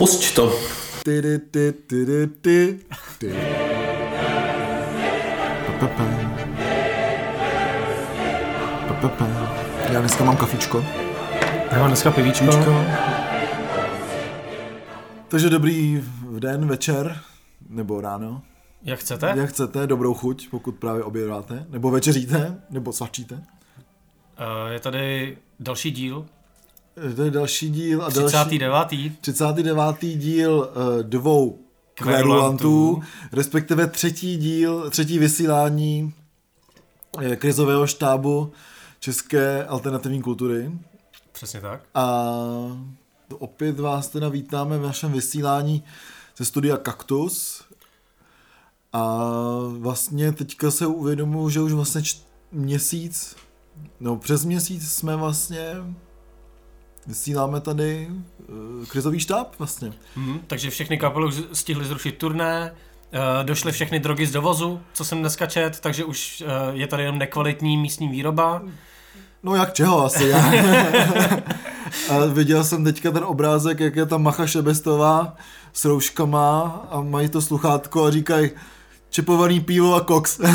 Pusť to. Ty, ty, ty, ty, ty, ty, ty. Pa, pa, pa. Pa, pa, pa. Já dneska mám kafičko. Já mám dneska pivíčko. Pivíčko. Takže dobrý den, večer, nebo ráno. Jak chcete? Jak chcete, dobrou chuť, pokud právě obědáte, nebo večeříte, nebo svačíte. Uh, je tady další díl. To je další díl a 39. další 39. díl uh, dvou Kverulantů. respektive třetí díl, třetí vysílání eh, krizového štábu České alternativní kultury. Přesně tak. A opět vás teda vítáme v našem vysílání ze studia Kaktus. A vlastně teďka se uvědomuji, že už vlastně č- měsíc, no přes měsíc jsme vlastně vysíláme tady uh, krizový štáb vlastně. Mhm, takže všechny kapely už stihly zrušit turné, uh, došly všechny drogy z dovozu, co jsem dneska čet, takže už uh, je tady jenom nekvalitní místní výroba. No jak čeho asi, já. a viděl jsem teďka ten obrázek, jak je tam Macha Šebestová s rouškama a mají to sluchátko a říkají čepovaný pivo a koks.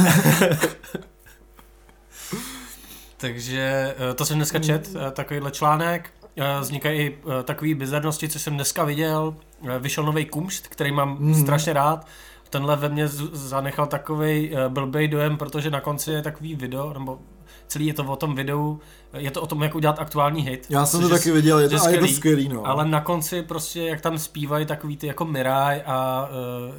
Takže to jsem dneska čet, takovýhle článek. Uh, Vznikají i uh, takové bizarnosti, co jsem dneska viděl. Uh, Vyšel nový kumšt, který mám mm. strašně rád. Tenhle ve mně zanechal takový blbej dojem, protože na konci je takový video, nebo celý je to o tom videu, je to o tom, jak udělat aktuální hit. Já jsem to taky viděl, je to, a je to skvělý. skvělý, no. Ale na konci prostě, jak tam zpívají takový ty jako Miraj a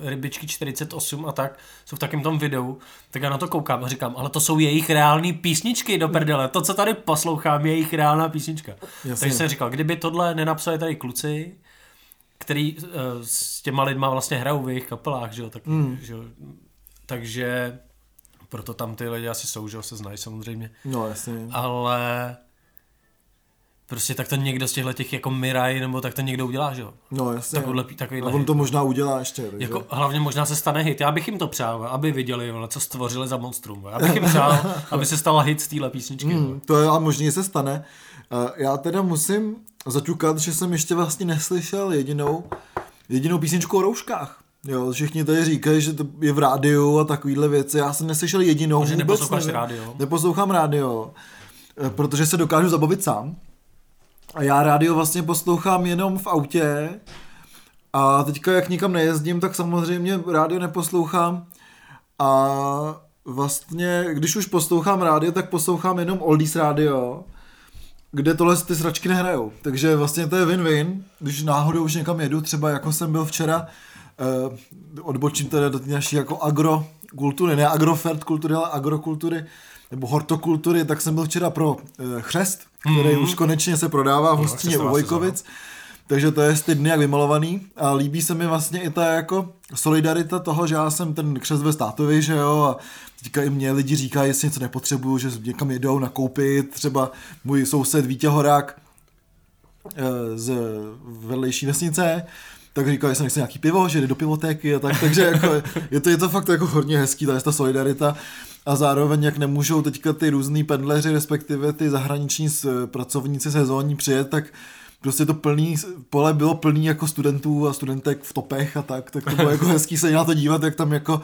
uh, Rybičky 48 a tak, jsou v takém tom videu, tak já na to koukám a říkám, ale to jsou jejich reální písničky do prdele. To, co tady poslouchám, je jejich reálná písnička. Jasně. Takže jsem říkal, kdyby tohle nenapsali tady kluci, který uh, s těma lidma vlastně hrajou v jejich kapelách, že jo, tak, Mm. že jo, takže proto tam ty lidi asi jsou, že se znají samozřejmě No jasně. ale prostě tak to někdo z těchto těch jako Mirai, nebo tak to někdo udělá, že jo? No jasně. Takovýhle, a takovýhle on hit. to možná udělá ještě. Takže... Jako, hlavně možná se stane hit. Já bych jim to přál, aby viděli, vole, co stvořili za monstrum. vole. Já bych jim přál, aby se stala hit z téhle písničky. vole. Hmm, to je a možně se stane. Uh, já teda musím zaťukat, že jsem ještě vlastně neslyšel jedinou, jedinou písničku o rouškách. Jo, všichni tady říkají, že to je v rádiu a takovýhle věci. Já jsem neslyšel jedinou. Protože vůbec neposloucháš nevím. rádio. Neposlouchám rádio, eh, protože se dokážu zabavit sám. A já rádio vlastně poslouchám jenom v autě. A teďka, jak nikam nejezdím, tak samozřejmě rádio neposlouchám. A vlastně, když už poslouchám rádio, tak poslouchám jenom Oldies rádio, kde tohle ty sračky nehrajou. Takže vlastně to je win-win, když náhodou už někam jedu, třeba jako jsem byl včera, odbočím teda do naší jako agrokultury, ne agrofert kultury, ale agrokultury, nebo hortokultury, tak jsem byl včera pro eh, chřest, který Mhm. už konečně se prodává v hostině u Vojkovic. Takže to je z ty dny jak vymalovaný a líbí se mi vlastně i ta jako solidarita toho, že já jsem ten křest ve státovi, že jo, a teďka i mě lidi říkají, jestli něco nepotřebuju, že někam jedou nakoupit, třeba můj soused Vítě Horák eh, z vedlejší vesnice, tak říkal, se nechce nějaký pivo, že jde do pivotéky a tak, takže jako, je, to, je to fakt jako hodně hezký, ta, ta solidarita. A zároveň jak nemůžou teďka ty různý pendleři, respektive ty zahraniční s- pracovníci sezónní přijet, tak prostě to plný, pole bylo plný jako studentů a studentek v topech a tak, tak to bylo jako hezký se na to dívat, jak tam jako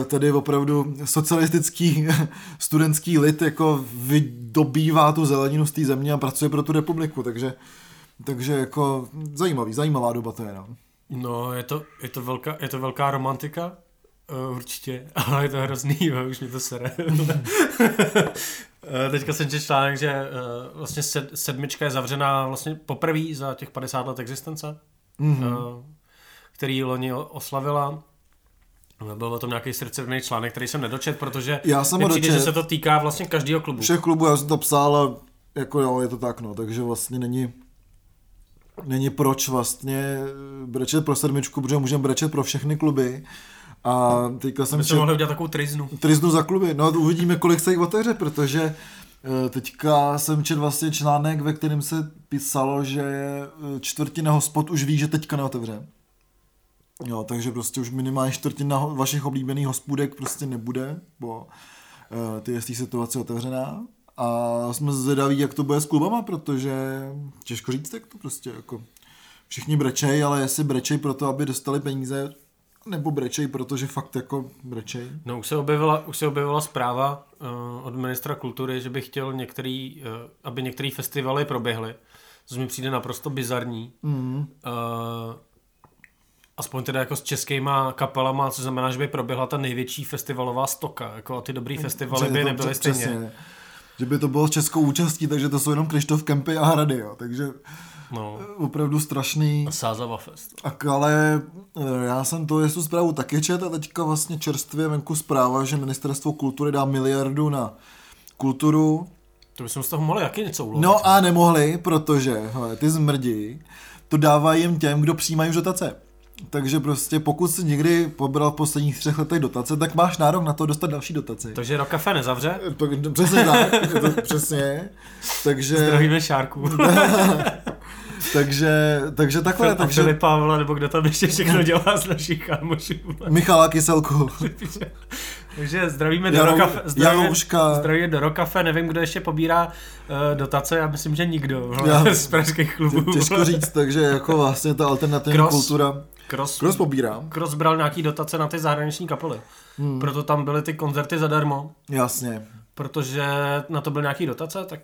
eh, tady opravdu socialistický studentský lid jako vydobývá tu zeleninu z té země a pracuje pro tu republiku, takže takže jako zajímavý, zajímavá doba to je, no. No, je to, je to, velká, je to velká romantika, uh, určitě, ale je to hrozný, jo, už mě to sere. Eh, Teďka jsem četl článek, že uh, vlastně sed, sedmička je zavřená vlastně poprvé za těch 50 let existence, Mhm. mm-hmm. který loni oslavila. Byl o tom nějaký srdcervný článek, který jsem nedočet, protože Já jsem přijde, že se to týká vlastně každého klubu. Všech klubů, já jsem to psal a jako jo, je to tak, no, takže vlastně není není proč vlastně brečet pro sedmičku, protože můžeme brečet pro všechny kluby. A teďka jsem My jsme čet, mohli udělat takovou triznu. triznu za kluby. No uvidíme, kolik se jich otevře, protože eh, teďka jsem četl vlastně článek, ve kterém se písalo, že eh, čtvrtina hospod už ví, že teďka neotevře. Jo, takže prostě už minimálně čtvrtina vašich oblíbených hospůdek prostě nebude, bo eh, ty je z té situace otevřená. A jsme zvědaví, jak to bude s klubama, protože těžko říct, jak to prostě jako všichni brečej, ale jestli brečej proto, aby dostali peníze, nebo brečej, protože fakt jako brečej. No už se objevila, už se objevila zpráva uh, od ministra kultury, že by chtěl některý, uh, aby některé festivaly proběhly. To mi přijde naprosto bizarní. Mm. Uh, aspoň teda jako s českýma kapelama, co znamená, že by proběhla ta největší festivalová stoka. Jako a ty dobrý festivaly by nebyly stejně. Přesně. Že by to bylo s českou účastí, takže to jsou jenom Krištof Kempy a Hrady, jo. takže no. opravdu strašný. A Sázava Fest. A, ale eh, já jsem to jestli zprávu taky čet a teďka vlastně čerstvě venku zpráva, že ministerstvo kultury dá miliardu na kulturu. To bychom z toho mohli jaký něco ulovit. No a nemohli, protože hele, ty zmrdi to dávají jim těm, kdo přijímají už dotace. Takže prostě pokud jsi někdy pobral v posledních třech letech dotace, tak máš nárok na to dostat další dotaci. Takže rok kafe nezavře? Přesně tak, to, přesně. Takže... Zdravíme Šárku. takže, takže takhle. A takže... Filip Pavla, nebo kdo tam ještě všechno dělá z našich kámošů. Michala Kyselku. takže zdravíme do Rokafe. Zdravíme, zdravíme do Rokafe, nevím, kdo ještě pobírá uh, dotace, já myslím, že nikdo já, z pražských klubů. Těžko říct, takže jako vlastně ta alternativní Cross. kultura Cross, Cross pobírá. Cross bral nějaký dotace na ty zahraniční kapely. Hmm. Proto tam byly ty koncerty zadarmo. Jasně. Protože na to byly nějaký dotace, tak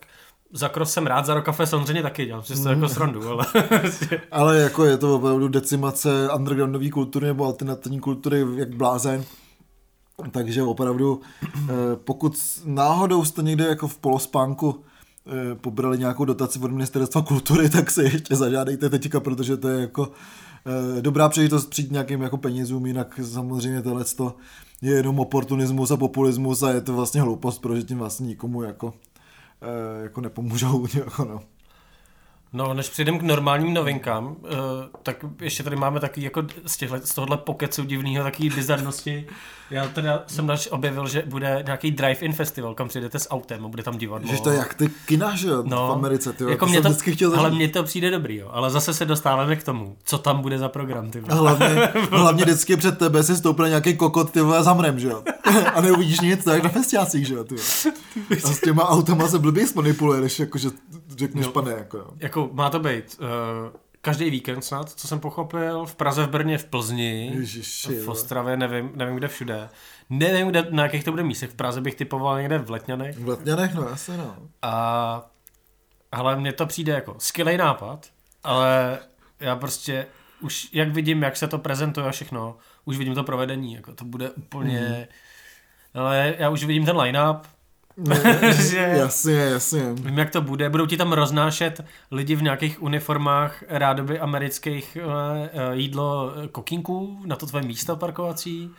za Cross jsem rád, za Rokafe samozřejmě taky dělám, si to jako hmm. srandu, ale... ale jako je to opravdu decimace undergroundové kultury nebo alternativní kultury jak blázen. Takže opravdu, eh, pokud náhodou jste někde jako v polospánku eh, pobrali nějakou dotaci od ministerstva kultury, tak se ještě zažádejte teďka, protože to je jako Eh, dobrá příležitost přijít nějakým jako penězům, jinak samozřejmě tohle je jenom oportunismus a populismus a je to vlastně hloupost, protože tím vlastně nikomu jako, jako nepomůžou. Jako no. No, než přijdem k normálním novinkám, uh, tak ještě tady máme taky jako z, těchhle, z tohohle pokecu divného takové bizarnosti. Já teda jsem daž objevil, že bude nějaký drive-in festival, kam přijdete s autem a bude tam divadlo. Že to je jak ty kina, že jo, no, v Americe, ty jako mě to, chtěl Ale mně to přijde dobrý, jo. Ale zase se dostáváme k tomu, co tam bude za program, ty hlavně, hlavně vždycky před tebe si stoupne nějaký kokot, ty vole, zamrem, že jo. A neuvidíš nic, tak na festiácích, že jo, ty A s těma autama se blbě zmanipuluješ, jakože řekneš no, pane, jako jo. Jako má to být uh, každý víkend snad, co jsem pochopil, v Praze, v Brně, v Plzni, Ježiši, v Ostravě, nevím, nevím kde všude. Nevím, kde, na jakých to bude místech. V Praze bych typoval někde v Letňanech. V Letňanech, no jasně, no. A ale mně to přijde jako skvělý nápad, ale já prostě už jak vidím, jak se to prezentuje a všechno, už vidím to provedení, jako to bude úplně, mm. ale já už vidím ten line-up, No, jasně, jasně. Vím, jak to bude. Budou ti tam roznášet lidi v nějakých uniformách rádoby amerických uh, jídlo eh, kokinků na to tvoje místo parkovací.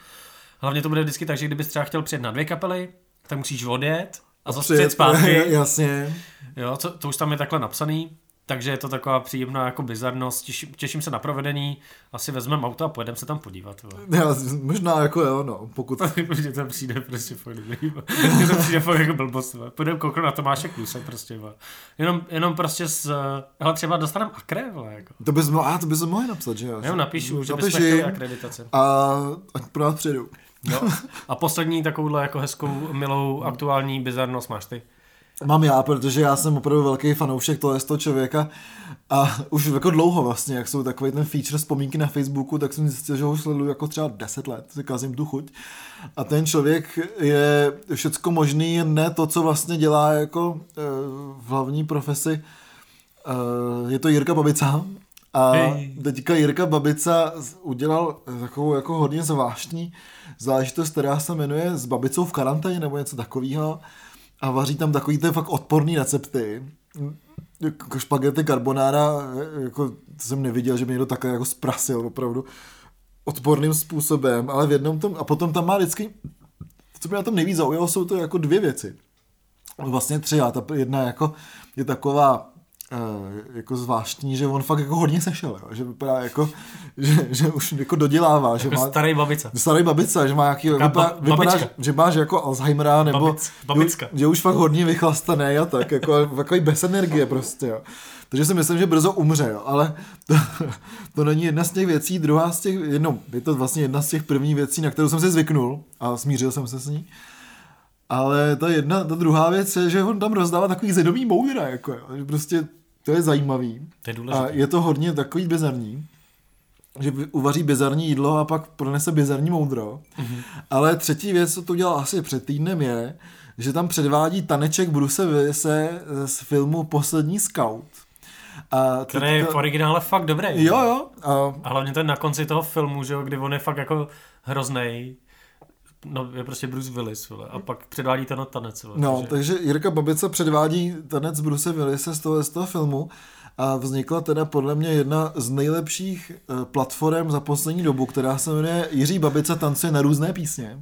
Hlavně to bude vždycky tak, že kdybys třeba chtěl přijet na dvě kapely, tak musíš odjet a zase přijet zpátky. Jasně. Jo, to, to už tam je takhle napsaný. Takže je to taková příjemná jako bizarnost, těším, těším se na provedení, asi vezmeme auto a pojedeme se tam podívat. Já, možná jako jo, no, pokud... Mně to přijde prostě fakt Mně to přijde fakt jako blbost. Půjdeme kouknout na Tomáše Kluse prostě. Jenom, jenom prostě z... Hele, třeba dostaneme akre, jako. To bys, mo- a, to bys mohli napsat, že jo? Jo, napíšu, že bychom chtěli akreditace. A ať pro nás přijedou. Jo. A poslední takovouhle jako hezkou, milou, aktuální bizarnost máš ty. Mám já, protože já jsem opravdu velký fanoušek tohle z toho člověka a už jako dlouho vlastně, jak jsou takový ten feature vzpomínky na Facebooku, tak jsem zjistil, že ho sleduju jako třeba 10 let, si kazím tu chuť. A ten člověk je všecko možný, ne to, co vlastně dělá jako e, v hlavní profesi. E, je to Jirka Babica, a teďka Jirka Babica udělal takovou jako hodně zvláštní záležitost, která se jmenuje s babicou v karanténě nebo něco takového a vaří tam takový ty fakt odporný recepty. Jako špagety carbonara, jako to jsem neviděl, že by někdo takhle jako sprasil opravdu odporným způsobem, ale v jednom tom, a potom tam má vždycky, co mě na tom nejvíc zaujalo, jsou to jako dvě věci. Vlastně tři, a ta jedna jako je taková jako zvláštní, že on fakt jako hodně sešel, jo? že vypadá jako, že, že už jako dodělává. Že jako má, starý babice. Starý babice, že má nějaký, vypadá, ba, vypadá, že má že jako Alzheimera, nebo Babic, babicka. Že, že, už fakt hodně vychlastaný a tak, jako takový bez energie prostě, jo. Takže si myslím, že brzo umře, jo. ale to, to není jedna z těch věcí, druhá z těch, jedno, je to vlastně jedna z těch prvních věcí, na kterou jsem si zvyknul a smířil jsem se s ní. Ale ta jedna, ta druhá věc je, že on tam rozdává takový zedový moudra, jako jo. Že prostě To je zajímavý. To je A důležité. je to hodně takový bizarní, že uvaří bizarní jídlo a pak pronese bizarní moudro. Mhm. Ale třetí věc, co to udělal asi před týdnem, je, že tam předvádí taneček Bruce Willise z filmu Poslední scout. A Který je v originále fakt dobrý. Jo, jo. A A hlavně ten na konci toho filmu, že jo, kdy on je fakt jako hroznej. No, je prostě Bruce Willis, vole. A pak předvádí ten tanec, vole. No, takže- takže Jirka Babica předvádí tanec Bruce Willise z toho, z toho filmu a vznikla teda podle mě jedna z nejlepších eh, platform za poslední dobu, která se jmenuje Jiří Babica tancuje na různé písně.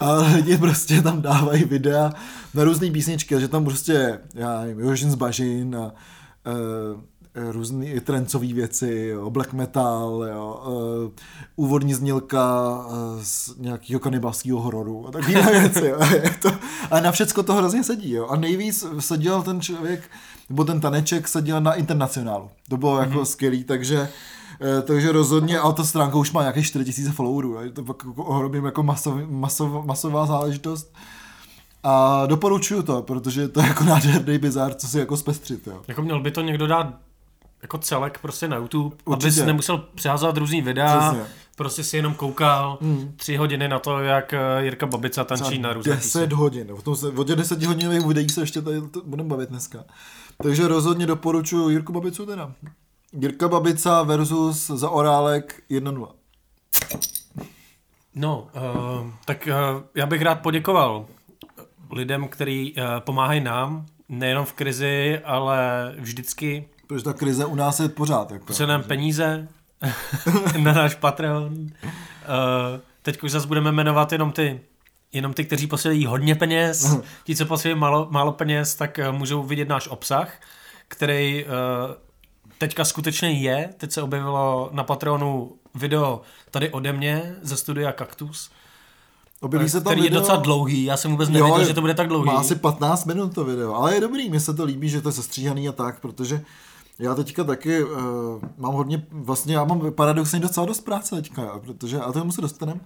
A lidi prostě tam dávají videa na různé písničky, že tam prostě, já nevím, Jožin z Bažin a uh, různé trencové věci, jo, black metal, jo, uh, úvodní znělka uh, z nějakého kanibalského hororu a takové věci. Jo. Je to, a na všecko to hrozně sedí. Jo. A nejvíc seděl ten člověk, nebo ten taneček seděl na internacionálu. To bylo jako mm-hmm. skvělý, takže eh, takže rozhodně, ale ta stránka už má nějakých 4000 followerů, je to pak jako ohromně jako masov, masov, masová záležitost. A doporučuju to, protože to je jako nádherný bizar, co si jako zpestřit, jo. Jako měl by to někdo dát jako celek prostě na YouTube, Určitě. abys nemusel přeházovat různý videa, Přesně. prostě si jenom koukal Mm. tři hodiny na to, jak eh, Jirka Babica tančí na různé 10 hodin. O, tom se, o těch 10 hodinových videích se ještě tady budeme bavit dneska. Takže rozhodně doporučuji Jirku Babicu teda. Jirka Babica versus za Orálek 1-0. No, uh, tak uh, já bych rád poděkoval lidem, kteří uh, pomáhají nám, nejenom v krizi, ale vždycky Protože ta krize u nás je pořád. Jako, nám peníze na náš Patreon. Uh, teď už zase budeme jmenovat jenom ty, jenom ty, kteří posílají hodně peněz. Ti, co posílají málo, málo peněz, tak uh, můžou vidět náš obsah, který uh, teďka skutečně je. Teď se objevilo na Patreonu video tady ode mě ze studia Kaktus, Objeví se tam který video, je docela dlouhý. Já jsem vůbec nevěděl, Jo, že to bude tak dlouhý. Má asi 15 minut to video, ale je dobrý, mně se to líbí, že to je sestříhaný a tak, protože já teďka taky uh, mám hodně, vlastně já mám paradoxně docela dost práce teďka, protože, a tomu se dostaneme,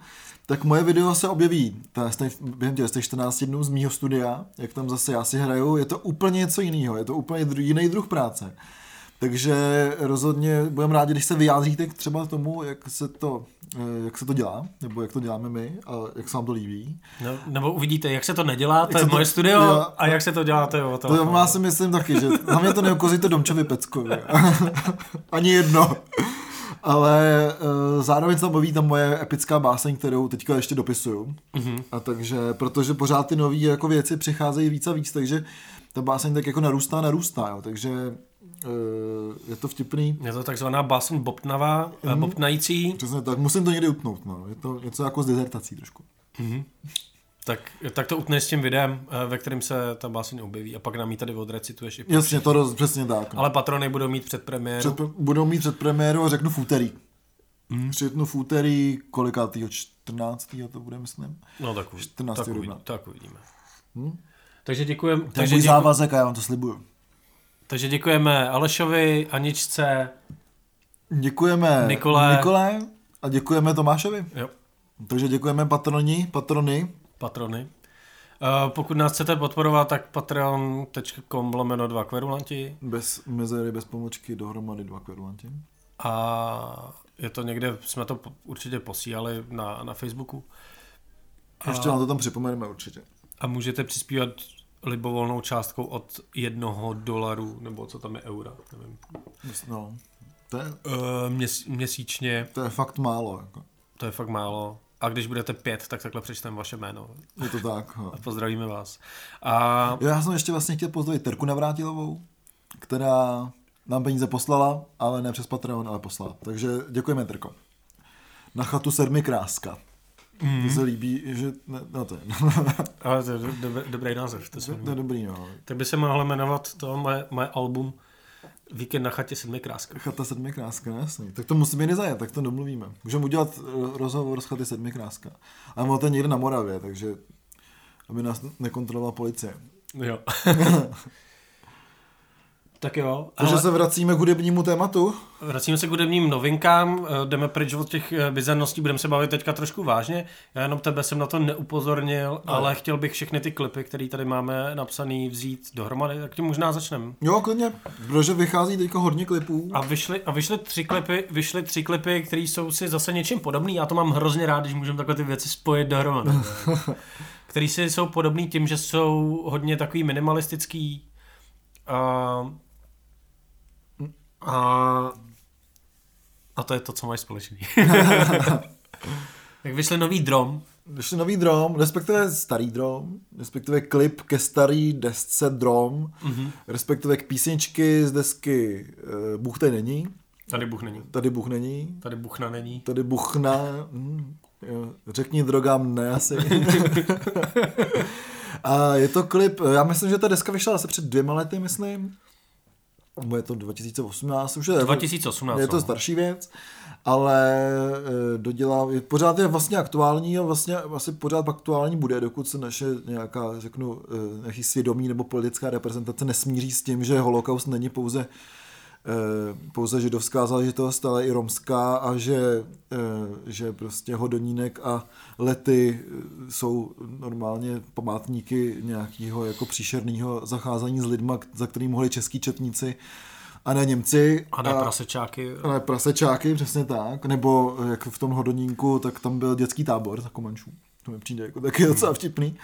tak moje video se objeví ta, během těch z těch 14 dnů z mýho studia, jak tam zase já si hraju, je to úplně něco jiného, je to úplně dru, jiný druh práce. Takže rozhodně budeme rádi, když se vyjádříte k třeba tomu, jak se to, jak se to dělá, nebo jak to děláme my a jak se vám to líbí. No, nebo uvidíte, jak se to nedělá, to Jak je se to- moje studio, jo. a jak se to dělá, to je o To já si myslím taky, že hlavně to neokozíte Domčovi Peckovi. Ani jedno. Ale uh, zároveň tam baví ta moje epická báseň, kterou teďka ještě dopisuju. Mhm. A takže, protože pořád ty nové jako věci přicházejí víc a víc, takže ta báseň tak jako narůstá, narůstá, jo. takže je to vtipný. Je to takzvaná báseň bobtnavá, mm. bobtnající. Přesně tak, musím to někdy utnout, no. Je to něco jako s dezertací trošku. Tak, tak to utneš s tím videem, eh, ve kterém se ta báseň objeví a pak nám ji tady odrecituješ i Jasně, to roz, přesně tak. No. Ale patrony budou mít před premiéru. Před, budou mít před premiéru a řeknu v úterý. Mm. Řeknu v úterý, kolikátýho, 14. to bude, myslím. No tak, uvidí, 14. tak, uvidí, tak uvidíme. Hm? Takže děkujeme, To je takže, můj děku, závazek a já vám to slibuju. Takže děkujeme Alešovi, Aničce, Děkujeme Nikole. Nikole a děkujeme Tomášovi. jo, Takže děkujeme patroni, patrony. patrony. Uh, pokud nás chcete podporovat, tak patreon.com lomeno dva kverulanti Bez mezery, bez pomočky, dohromady dva kverulanti. a je to někde, jsme to určitě posílali na, na Facebooku. Ještě vám to tam připomeneme určitě. A můžete přispívat libovolnou částkou od jednoho dolaru, nebo co tam je eura, nevím. No, to je, Uh, měs, měsíčně, to je fakt málo. Jako. to je fakt málo. A když budete pět, tak takhle přečteme vaše jméno. Je to tak. No. A pozdravíme vás. A Já jsem ještě vlastně chtěl pozdravit Terku Navrátilovou, která nám peníze poslala, ale ne přes Patreon, ale poslala. Takže děkujeme, Terko. Na chatu sedmi kráska. Mm. To se líbí, že... Ne, no to je, ale to je do, dobrý, dobrý název. To, se to je dobrý, no. tak by se mohlo jmenovat to moje, moje album Víkend na chatě sedmi kráska. Chata sedmi kráska, no jasný. Tak to musíme nezajet, tak to domluvíme. Můžeme udělat eh, rozhovor s chaty sedmi kráska. A ono to je někde na Moravě, takže aby nás nekontrolovala policie. Jo. Tak jo. Takže Ale se vracíme k hudebnímu tématu. vracíme se k hudebním novinkám, eh, jdeme pryč od těch eh, bizarností, budeme se bavit teďka trošku vážně. Já jenom tebe jsem na to neupozornil, No. ale chtěl bych všechny ty klipy, které tady máme napsaný, vzít dohromady, tak tím možná začneme. Jo, klidně, protože vychází teďka hodně klipů. A vyšly, a vyšly tři klipy, vyšly tři klipy, které jsou si zase něčím podobný. Já to mám hrozně rád, když můžeme takhle ty věci spojit dohromady. který si jsou podobný tím, že jsou hodně takový minimalistický. A, a, a to je to, co mají společný. tak vyšly nový drom. Vyšel nový drom, respektive starý drom, respektive klip ke starý desce drom, mm-hmm. respektive k písničky z desky uh, Bůh tady není, Tady Bůh není. tady Bůh není, Tady Buchna není. tady Buchna, hm, jo, řekni drogám ne asi. A je to klip, já myslím, že ta deska vyšla asi před dvěma lety, myslím. Nebo je to 2018, už je, 2018. je to no. starší věc, ale eh, dodělá, je- pořád je vlastně aktuální a vlastně asi pořád aktuální bude, dokud se naše nějaká, řeknu, eh, nějaký svědomí nebo politická reprezentace nesmíří s tím, že holokaust není pouze pouze židovská záležitost, ale i romská a že, eh, že prostě hodonínek a lety eh, jsou normálně památníky nějakého jako příšerného zacházení s lidma, za kterým mohli český četníci a ne Němci. A ne prasečáky. Ale prasečáky, přesně tak. Nebo jak v tom hodonínku, tak tam byl dětský tábor za Komančů. To mi přijde jako taky docela vtipný.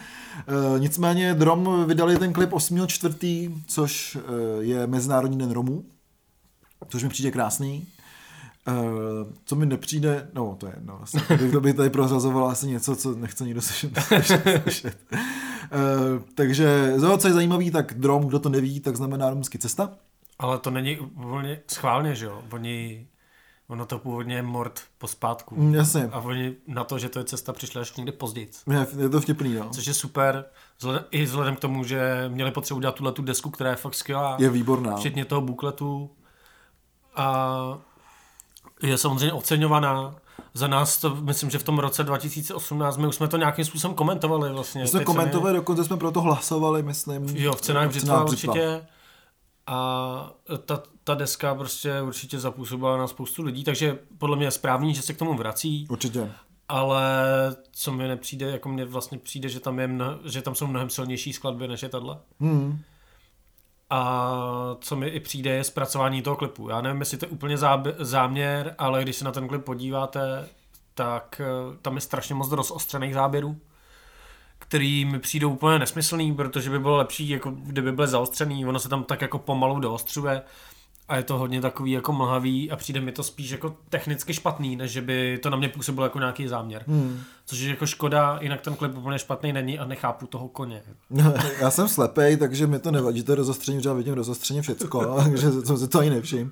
E, nicméně Drom vydali ten klip 8.4., což je Mezinárodní den Romů, což mi přijde krásný. E, co mi nepřijde, no to je jedno, vlastně, to bych tady prozrazoval asi něco, co nechce nikdo slyšet. slyšet. E, takže no, co je zajímavý, tak Drom, kdo to neví, tak znamená romský cesta. Ale to není úplně schválně, že jo? Oni, ono to původně je mord po zpátku. Mm, jasně. A oni na to, že to je cesta, přišli až někdy později. Je, je to vtipný, no. Což je super, vzhledem, i vzhledem k tomu, že měli potřebu udělat tuhle tu desku, která je fakt skvělá. Je výborná. Včetně toho bukletu. A je samozřejmě oceňovaná. Za nás to, myslím, že v tom roce 2018 my už jsme to nějakým způsobem komentovali vlastně. My jsme komentovali, dokonce jsme pro to hlasovali, myslím. Ceny, jo, v cenách břitva Břitva. určitě. A ta, ta deska prostě určitě zapůsobila na spoustu lidí, takže podle mě je správný, že se k tomu vrací, Určitě. ale co mi nepřijde, jako mně vlastně přijde, že tam, je mno, že tam jsou mnohem silnější skladby, než je tahle. Hmm. A co mi i přijde, je zpracování toho klipu. Já nevím, jestli to je úplně záměr, ale když se na ten klip podíváte, tak eh, tam je strašně moc rozostřených záběrů, který mi přijdou úplně nesmyslný, protože by bylo lepší, jako kdyby byly zaostřený, ono se tam tak jako pomalu doostřuje a je to hodně takový jako mlhavý a přijde mi to spíš jako technicky špatný, než že by to na mě působilo jako nějaký záměr. Hmm. Což je jako škoda, jinak ten klip úplně špatný není a nechápu toho koně. Já jsem slepej, takže mi to nevadí, to je rozostření, protože já vidím rozostřeně všecko, takže jsem si to ani nevšim.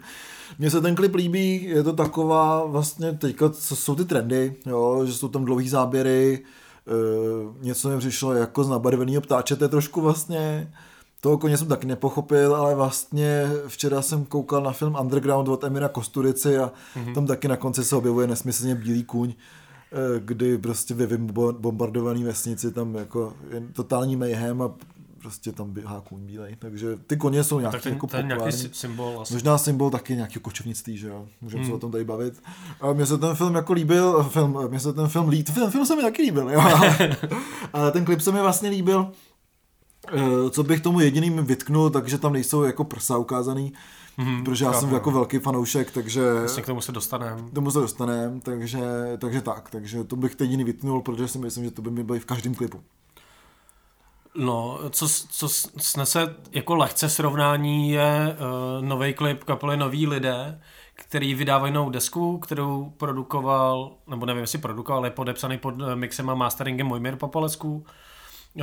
Mně se ten klip líbí, je to taková vlastně teďka, co jsou ty trendy, jo, že jsou tam dlouhý záběry, e, něco mi přišlo jako z nabarveného ptáče, to je trošku vlastně, toho koně jsem taky nepochopil, ale vlastně včera jsem koukal na film Underground od Emira Kosturici a mm-hmm. tam taky na konci se objevuje nesmyslně bílý kůň, e, kdy prostě ve bombardované vesnici tam jako je totální mayhem a prostě tam běhá kůň bílej, takže ty koně jsou nějaký Tak ten, jako ten nějaký symbol asi. Možná symbol taky nějaký kočovnictví, že jo? Můžeme hmm. se o tom tady bavit. A mně se ten film jako líbil, film, mně se ten film líbil, film, film se mi taky líbil, jo? Ale, ten klip se mi vlastně líbil, Eh, co bych tomu jediným vytknul, takže tam nejsou jako prsa ukázaný, Mhm, protože já jsem jako velký fanoušek, takže Vlastně k tomu se dostaneme. k tomu se dostaneme, takže, takže tak, takže to bych jediný vytknul, protože si myslím, že to by mi bylo v každém klipu. No, co, co snese jako lehce srovnání je uh, nový klip kapely Noví lidé, který vydávají novou desku, kterou produkoval, nebo nevím, jestli produkoval, je podepsaný pod eh, mixem a masteringem Mojmír Popolesku.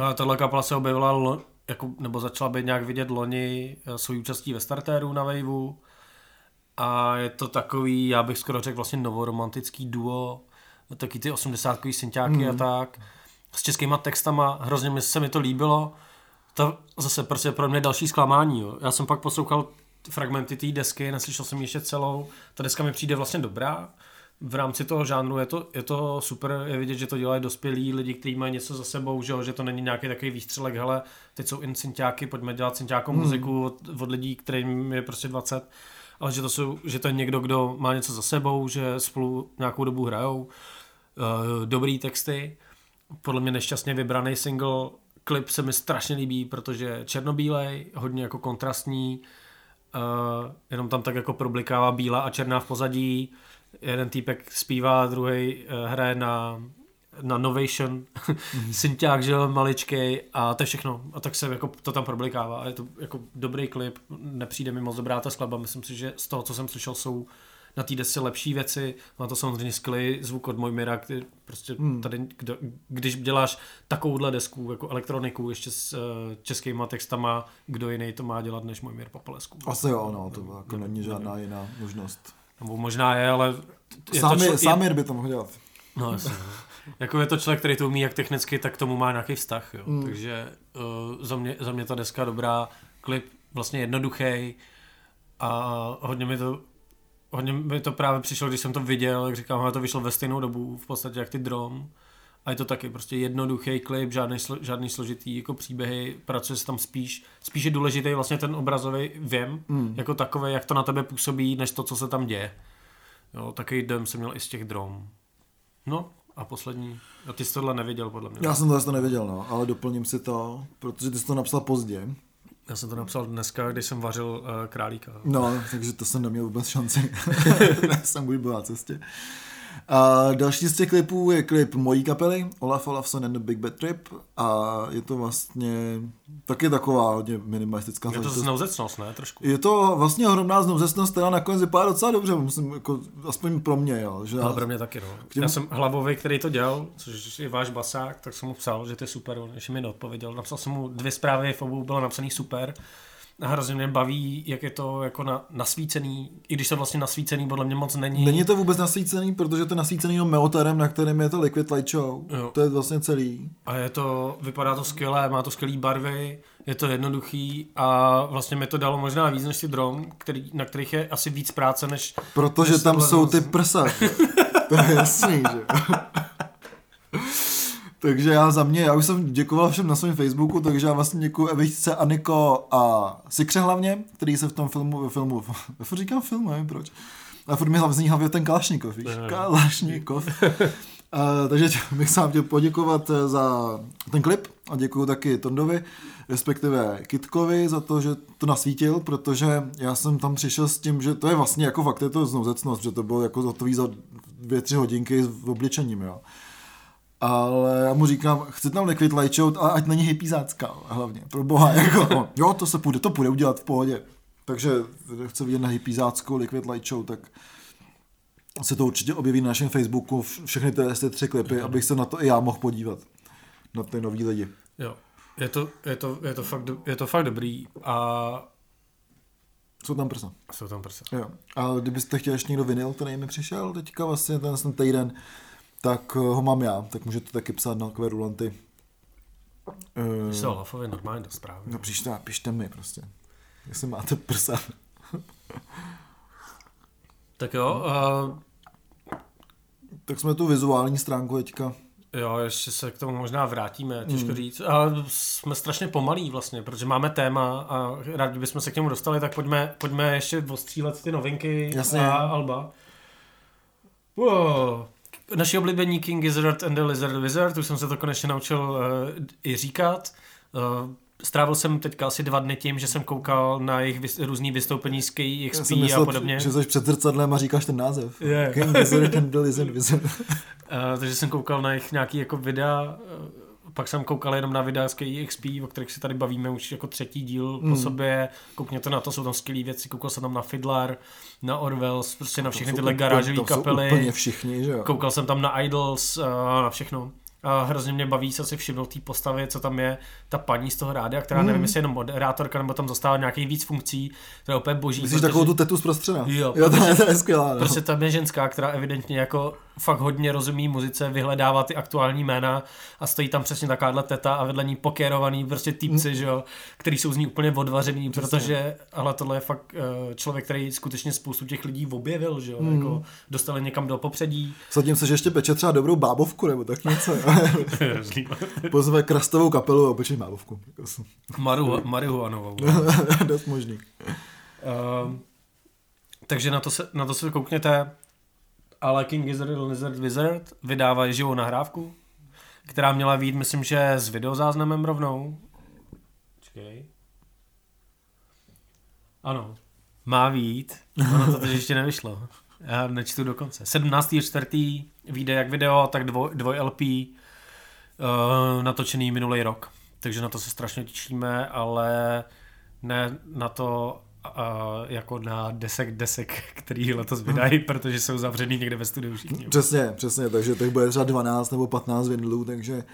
A tahle kapela se objevila, lo, jako, nebo začala být nějak vidět loni eh, svou účastí ve startéru na Waveu. A je to takový, já bych skoro řekl vlastně novoromantický duo, taky ty 80 synťáky mm. a tak, s českýma textama, hrozně mi se mi to líbilo. To zase prostě pro mě další zklamání. Jo. Já jsem pak poslouchal fragmenty té desky, neslyšel jsem ji ještě celou. Ta deska mi přijde vlastně dobrá. V rámci toho žánru je to, je to super, je vidět, že to dělají dospělí lidi, kteří mají něco za sebou, že, jo, že to není nějaký takový výstřelek, hele, teď jsou in synťáky, pojďme dělat synťákou hmm. muziku od, od lidí, kterým je prostě 20, ale že to, jsou, že to je někdo, kdo má něco za sebou, že spolu nějakou dobu hrajou, uh, dobrý texty, podle mě nešťastně vybraný single, klip se mi strašně líbí, protože černobílej, hodně jako kontrastní, uh, jenom tam tak jako problikává bílá a černá v pozadí, jeden týpek zpívá, druhý uh, hraje na na Novation, mm-hmm. synťák, že maličkej a to je všechno. A tak se jako to tam problikává. A je to jako dobrý klip, nepřijde mi moc dobrá ta skladba. Myslím si, že z toho, co jsem slyšel, jsou na té desce lepší věci. Má to samozřejmě skvělý zvuk od Mojmira, který prostě hmm. tady, kdo, když děláš takovouhle desku, jako elektroniku, ještě s uh, českýma textama, kdo jiný to má dělat než Mojmir Popelesku. Asi jo, no, to jako no, není žádná no, jiná možnost. Nebo možná je, ale... Je to člo, Sámir by to mohl dělat. No, jasně. No. jako je to člověk, který to umí jak technicky, tak tomu má nějaký vztah. Jo. Mm. Takže uh, za, mě, za mě ta deska dobrá, klip vlastně jednoduchý a hodně mi to hodně mi to právě přišlo, když jsem to viděl, jak říkám, to vyšlo ve stejnou dobu, v podstatě jak ty drom. A je to taky prostě jednoduchý klip, žádný, slo, žádný složitý jako příběhy, pracuje se tam spíš, spíš je důležitý vlastně ten obrazový věm, mm. jako takový, jak to na tebe působí, než to, co se tam děje. Jo, takový dem jsem měl i z těch drom. No, a poslední, a ty jsi tohle neviděl podle mě. Já jsem to neviděl, no, ale doplním si to, protože ty jsi to napsal pozdě. Já jsem to napsal dneska, když jsem vařil uh, králíka. No, takže to jsem neměl vůbec šanci. jsem už byl na cestě. A další z těch klipů je klip mojí kapely, Olaf Olafson and the Big Bad Trip a je to vlastně taky taková hodně minimalistická Je to znouzecnost, ne? Trošku. Je to vlastně ohromná znouzecnost, která nakonec vypadá docela dobře, musím, jako, aspoň pro mě, jo. Že Ale pro mě taky, no. Těm... Já jsem hlavový, který to dělal, což je váš basák, tak jsem mu psal, že to je super, on ještě mi neodpověděl. Napsal jsem mu dvě zprávy, v obou bylo napsaný super hrozně mě baví, jak je to jako na, nasvícený, i když to vlastně nasvícený podle mě moc není. Není to vůbec nasvícený, protože to je nasvícený jenom meotarem, na kterém je to Liquid Light Show. Jo. To je vlastně celý. A je to, vypadá to skvěle, má to skvělé barvy, je to jednoduchý a vlastně mi to dalo možná víc než ty drom, který, na kterých je asi víc práce než... Protože než tam jsou ty prsa. to je jasný, že takže já za mě, já už jsem děkoval všem na svém Facebooku, takže já vlastně děkuji Evičce, Aniko a Sikře hlavně, který se v tom filmu, ve filmu, furt říkám film, nevím proč. A furt mi hlavně hlavně ten Kalašnikov, víš, Kalašnikov. Uh, takže bych sám chtěl poděkovat za ten klip a děkuji taky Tondovi, respektive Kitkovi za to, že to nasvítil, protože já jsem tam přišel s tím, že to je vlastně jako fakt je to znouzecnost, že to bylo jako hotový za dvě, tři hodinky v obličením, jo ale já mu říkám, chci tam liquid light show, a ať není hypízácká hlavně, pro boha, jako, jo, to se půjde, to půjde udělat v pohodě. Takže chce vidět na hypízáckou liquid light show, tak se to určitě objeví na našem Facebooku, všechny ty, ty tři klipy, jo. abych se na to i já mohl podívat, na ty nový lidi. Jo, je to, je to, je to, fakt, je to fakt dobrý a jsou tam prsa. Jsou tam prsa. Jo. A kdybyste chtěli ještě někdo vinyl, který mi přišel teďka vlastně ten, ten týden, tak eh, ho mám já, tak můžete taky psát na kverulanty. Když se Olafovi normálně do zprávy. No příště pište mi prostě, jestli máte prsa. tak jo. Uh... Tak jsme tu vizuální stránku teďka. Jo, ještě se k tomu možná vrátíme, těžko hmm. říct. A jsme strašně pomalí vlastně, protože máme téma a rádi bychom se k němu dostali, tak pojďme, pojďme ještě ostřílet ty novinky Jasně. a Alba. Wow naši oblíbení King Gizzard and the Lizard Wizard, už jsem se to konečně naučil uh, i říkat. Uh, strávil jsem teďka asi dva dny tím, že jsem koukal na jejich vys- různý vystoupení z KXP myslel, a podobně. že jsi před zrcadlem a říkáš ten název. Yeah. King Gizzard and the Lizard Wizard. uh, takže jsem koukal na jejich nějaký jako videa, uh, pak jsem koukal jenom na videa z KXP, o kterých si tady bavíme už jako třetí díl mm. po sobě. Koukněte na to, jsou tam skvělé věci. Koukal jsem tam na Fiddler, na Orwells, prostě na všechny tyhle garážové kapely. úplně všichni, že jo? Koukal jsem tam na Idols, na všechno. A hrozně mě baví se si všimnout té postavy, co tam je ta paní z toho rádia, která mm. nevím, jestli je jenom moderátorka, nebo tam zastává nějakých víc funkcí, to je úplně boží. Myslíš protože... takovou tu tetu zprostřena? Jo, jo to, je, to je skvělá. No. Prostě tam je ženská, která evidentně jako fakt hodně rozumí muzice, vyhledává ty aktuální jména a stojí tam přesně takováhle teta a vedle ní pokérovaný prostě týpci, že jo, který jsou z ní úplně odvařený, protože, ale tohle je fakt eh, člověk, který skutečně spoustu těch lidí objevil, že jo, jako dostali někam do popředí. Zatím se, že ještě peče třeba dobrou bábovku nebo tak něco. Pozve krastovou kapelu a opeče bábovku. Maru, marihuanovou. Dost možný. Um, takže na to, se, na to se koukněte, ale King Gizzard Lizard Wizard vydávají živou nahrávku, která měla být, myslím, že s videozáznamem rovnou. Počkej. Ano, má vít, ono to ještě nevyšlo. Já nečtu do konce. 17.4. vyjde jak video, tak dvoj, dvoj LP uh, natočený minulý rok. Takže na to se strašně těšíme, ale ne na to, jako na desek desek, který letos vydají, protože jsou zavřený někde ve studiu všichni. Přesně, přesně, takže těch bude třeba 12 nebo 15 vinylů, takže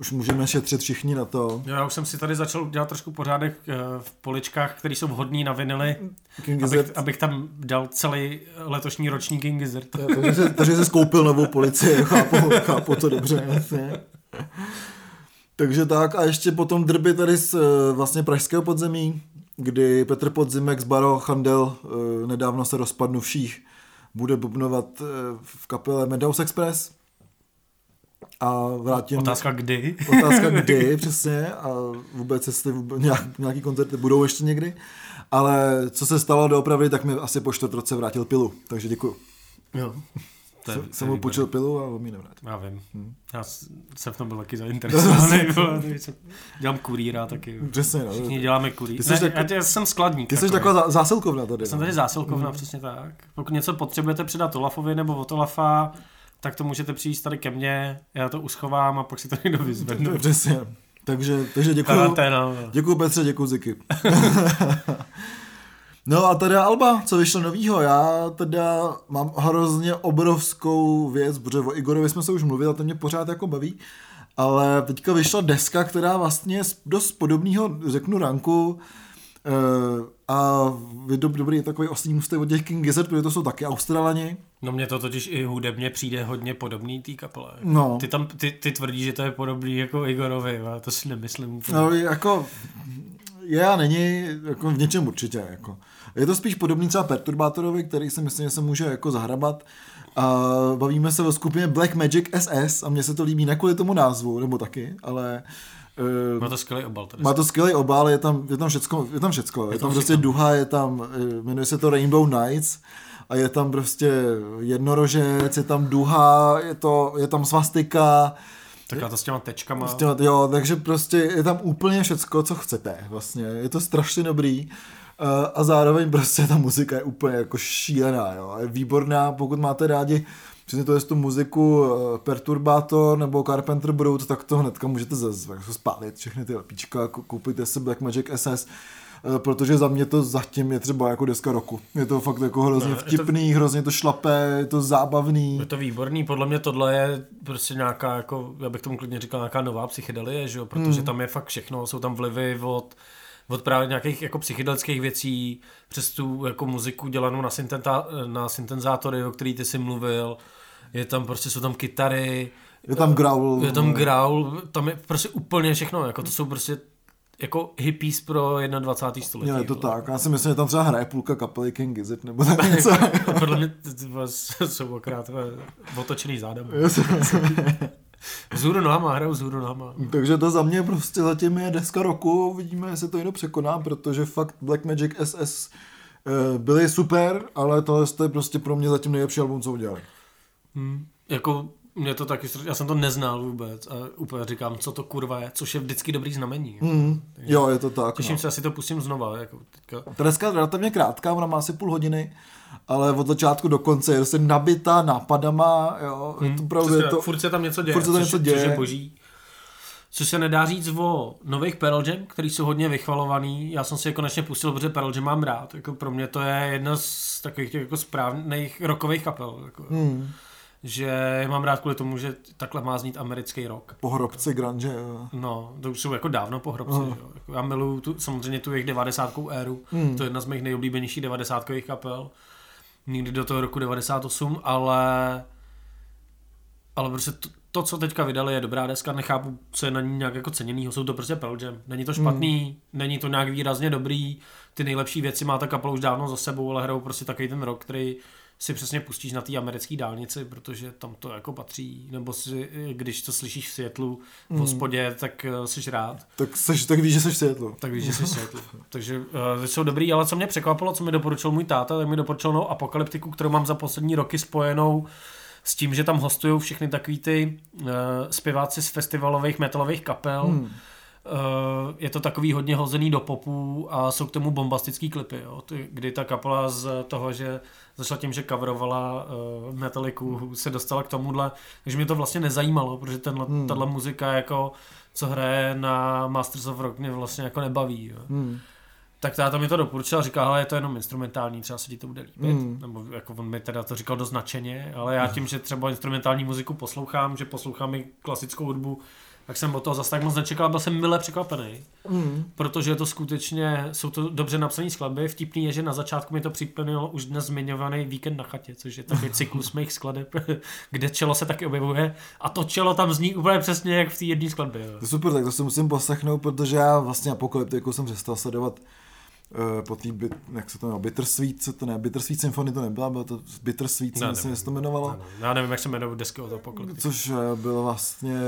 už můžeme šetřit všichni na to. Já už jsem si tady začal dělat trošku pořádek uh, v poličkách, které jsou vhodné na vinily, King abych, Gizzard, abych tam dal celý letošní roční King Gizzard. takže, se, takže se skoupil novou policii, chápu, chápu to dobře. Jasně. Takže tak a ještě potom drby tady z eh, vlastně pražského podzemí, kdy Petr Podzimek z Baro Chandel eh, nedávno se rozpadnuvších bude bubnovat eh, v kapele Meadows Express. A vrátím... Otázka kdy? Otázka kdy, přesně, a vůbec jestli vůbec, nějak, nějaký koncerty budou ještě někdy. Ale co se stalo doopravdy, tak mi asi po čtvrt roce vrátil pilu, takže děkuju. Jo. To je, Jsem- mu půjčil pilu a on mi nevrátil. Já vím. Hm. Já jsem v tom byl taky zainteresovaný. Dělám kurýra taky. Přesně, no. Všichni děláme kurýr. Ty jsi Ne, tak- já, já jsem skladník. Ty jsi taková zá- zásilkovna tady. Jsem no. tady zásilkovna, přesně tak. Pokud něco potřebujete předat Olafovi nebo od Olafa, tak to můžete přijít tady ke mně, já to uschovám a pak si to někdo vyzvednu. Přesně. Takže, takže vole. Děkuju Petře, děkuju Ziky. no a teda Alba, co vyšlo novýho? Já teda mám hrozně obrovskou věc, protože o Igorovi jsme se už mluvili a to mě pořád jako baví. Ale teďka vyšla deska, která vlastně je dost podobného, řeknu, ranku. eh, a je dob, dobrý je takový oslý můstek od těch King Gizzard, protože to jsou taky Australani. No mně to totiž i hudebně přijde hodně podobný té kapele. No. Ty, tam, ty, ty tvrdíš, že to je podobný jako Igorovi, ale to si nemyslím úplně. No, jako je a není, jako v něčem určitě. Jako. Je to spíš podobný třeba Perturbátorovi, který si myslím, že se může jako zahrabat. A bavíme se o skupině Black Magic SS a mně se to líbí ne kvůli tomu názvu, nebo taky, ale eh, Má to skvělý obal. Tady. má to skvělý obal, je tam, je tam všecko, je tam všecko. Je, tam prostě všechno. duha, je tam, eh, jmenuje se to Rainbow Nights a je tam prostě jednorožec, je tam duha, je, to, je tam svastika, Taková to s těma tečkama. Prostě, jo, takže prostě je tam úplně všecko, co chcete vlastně. Je to strašně dobrý. eh, A zároveň prostě ta muzika je úplně jako šílená, jo. Je výborná, pokud máte rádi přesně to je tu muziku eh, Perturbator nebo Carpenter Brut, tak to hnedka můžete jako spálit všechny ty lepíčka, kou- koupíte si Black Magic SS, protože za mě to zatím je třeba jako deska roku. Je to fakt jako hrozně Ne, je to- vtipný, hrozně to šlapé, je to zábavný. Je to výborný, podle mě tohle je prostě nějaká, jako, já bych tomu klidně říkal, nějaká nová psychedelie, že jo? protože tam je fakt všechno, jsou tam vlivy od, od právě nějakých jako psychedelických věcí, přes tu jako muziku dělanou na, syntenta, na syntenzátory, o který ty jsi mluvil, je tam prostě, jsou tam kytary, Je tam growl. je tam growl, tam je prostě úplně všechno, jako to jsou prostě jako hippies pro 21. století. Je to vole. tak. Já si myslím, že tam třeba hraje půlka kapely King Gizzard nebo tak něco. Podle mě jsou akorát eh, otočený zádem. Vzhůru nohama, hrajou vzhůru nohama. Takže to za mě prostě zatím je deska roku, uvidíme, jestli to jinou překoná, protože fakt Black Magic SS eh, byly super, ale tohle je prostě pro mě zatím nejlepší album, co udělali. Hmm. Jako mě to taky, já jsem to neznal vůbec a úplně říkám, co to kurva je, což je vždycky dobrý znamení. Mm. Jo, je to tak. Těším no. se, asi to pustím znova. Jako teďka. Je relativně krátká, ona má asi půl hodiny, ale od začátku do konce je prostě nabitá nápadama, jo, je to je Hmm. Přesně, to, furt se tam něco děje, furt se tam což, něco děje. což je boží. Což se nedá říct o nových Pearl Jam, který jsou hodně vychvalovaný. Já jsem si je konečně pustil, protože Pearl Jam mám rád. Jako pro mě to je jedna z takových těch jako správných rokových kapel. Jako. hmm, Že je mám rád kvůli tomu, že takhle má znít americký rock. pohrobci grunge, jo. No, to už jsou jako dávno po hrobci. Aha. Jo. Jako já miluju tu, samozřejmě tu jejich 90. éru. Hmm. To je jedna z mých nejoblíbenějších 90. kapel. Nikdy do toho roku 98, ale ale prostě to, to, co teďka vydali, je dobrá deska, nechápu, co je na ní nějak jako ceněný, jsou to prostě Pearl Jam. Není to špatný, mm. není to nějak výrazně dobrý, ty nejlepší věci má ta kapela už dávno za sebou, ale hrajou prostě takový ten rok, který si přesně pustíš na té americké dálnici, protože tam to jako patří, nebo si, když to slyšíš v světlu v mm. hospodě, tak uh, jsi rád. Tak, seš, tak víš, že jsi v světlu. Tak víš, že jsi v světlu. Takže uh, jsou dobrý, ale co mě překvapilo, co mi doporučil můj táta, tak mi doporučil novou apokalyptiku, kterou mám za poslední roky spojenou s tím, že tam hostují všechny takový ty uh, zpěváci z festivalových metalových kapel. Hmm. Uh, je to takový hodně hozený do popu a jsou k tomu bombastický klipy, jo? Kdy ta kapela z toho, že začala tím, že coverovala uh, Metaliku, hmm. se dostala k tomuhle, takže mě to vlastně nezajímalo, protože tenhle, hmm. tahle muzika jako co hraje na Masters of Rock mě vlastně jako nebaví. Jo? Hmm tak táta mi to doporučil a říkal, ale je to jenom instrumentální, třeba se ti to bude líbit. Mm. Nebo jako on mi teda to říkal dost značeně, ale já tím, že třeba instrumentální muziku poslouchám, že poslouchám i klasickou hudbu, tak jsem od toho zase tak moc nečekal, byl jsem mile překvapený, mm. protože je to skutečně, jsou to dobře napsané skladby. Vtipný je, že na začátku mi to připomnělo už dnes zmiňovaný víkend na chatě, což je takový cyklus mých skladeb, kde čelo se taky objevuje a to čelo tam zní úplně přesně jak v té jedné skladbě. Jo. To super, tak to si musím poslechnout, protože já vlastně apokalyptiku jsem přestal sledovat po té, jak se to jmenuje, Bittersweet, co to ne, Bittersweet Symphony to nebyla, bylo to Bittersweet, ne, myslím, se to jmenovalo. Ne, ne. Já nevím, jak se jmenuje desky od Apocalypse. Což uh, bylo vlastně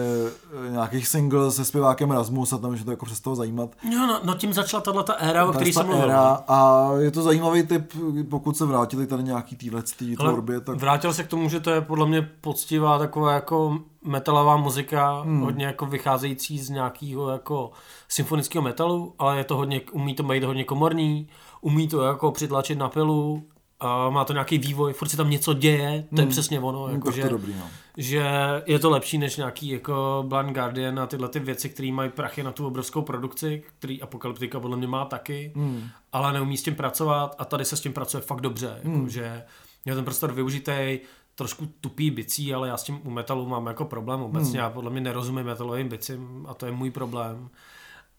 uh, nějakých single se zpěvákem Rasmus a tam, že to jako přestalo zajímat. Jo, no, no tím začala tahle ta éra, o které jsem mluvil. A je to zajímavý typ, pokud se vrátili tady nějaký týhle tvorbě. Tak... Vrátil se k tomu, že to je podle mě poctivá taková jako metalová muzika, hmm. hodně jako vycházející z nějakého jako symfonického metalu, ale je to hodně, umí to být hodně komorní, umí to jako přitlačit na pilu, a má to nějaký vývoj, furt se tam něco děje, to hmm. je přesně ono, jako no, že, to dobrý, no. že je to lepší než nějaký jako Blind Guardian a tyhle ty věci, které mají prachy na tu obrovskou produkci, který Apokalyptika podle mě má taky, hmm. ale neumí s tím pracovat a tady se s tím pracuje fakt dobře, jako, hmm. že je ten prostor využitej, trošku tupý bicí, ale já s tím u metalu mám jako problém obecně. Hmm. Já podle mě nerozumím metalovým bicím a to je můj problém.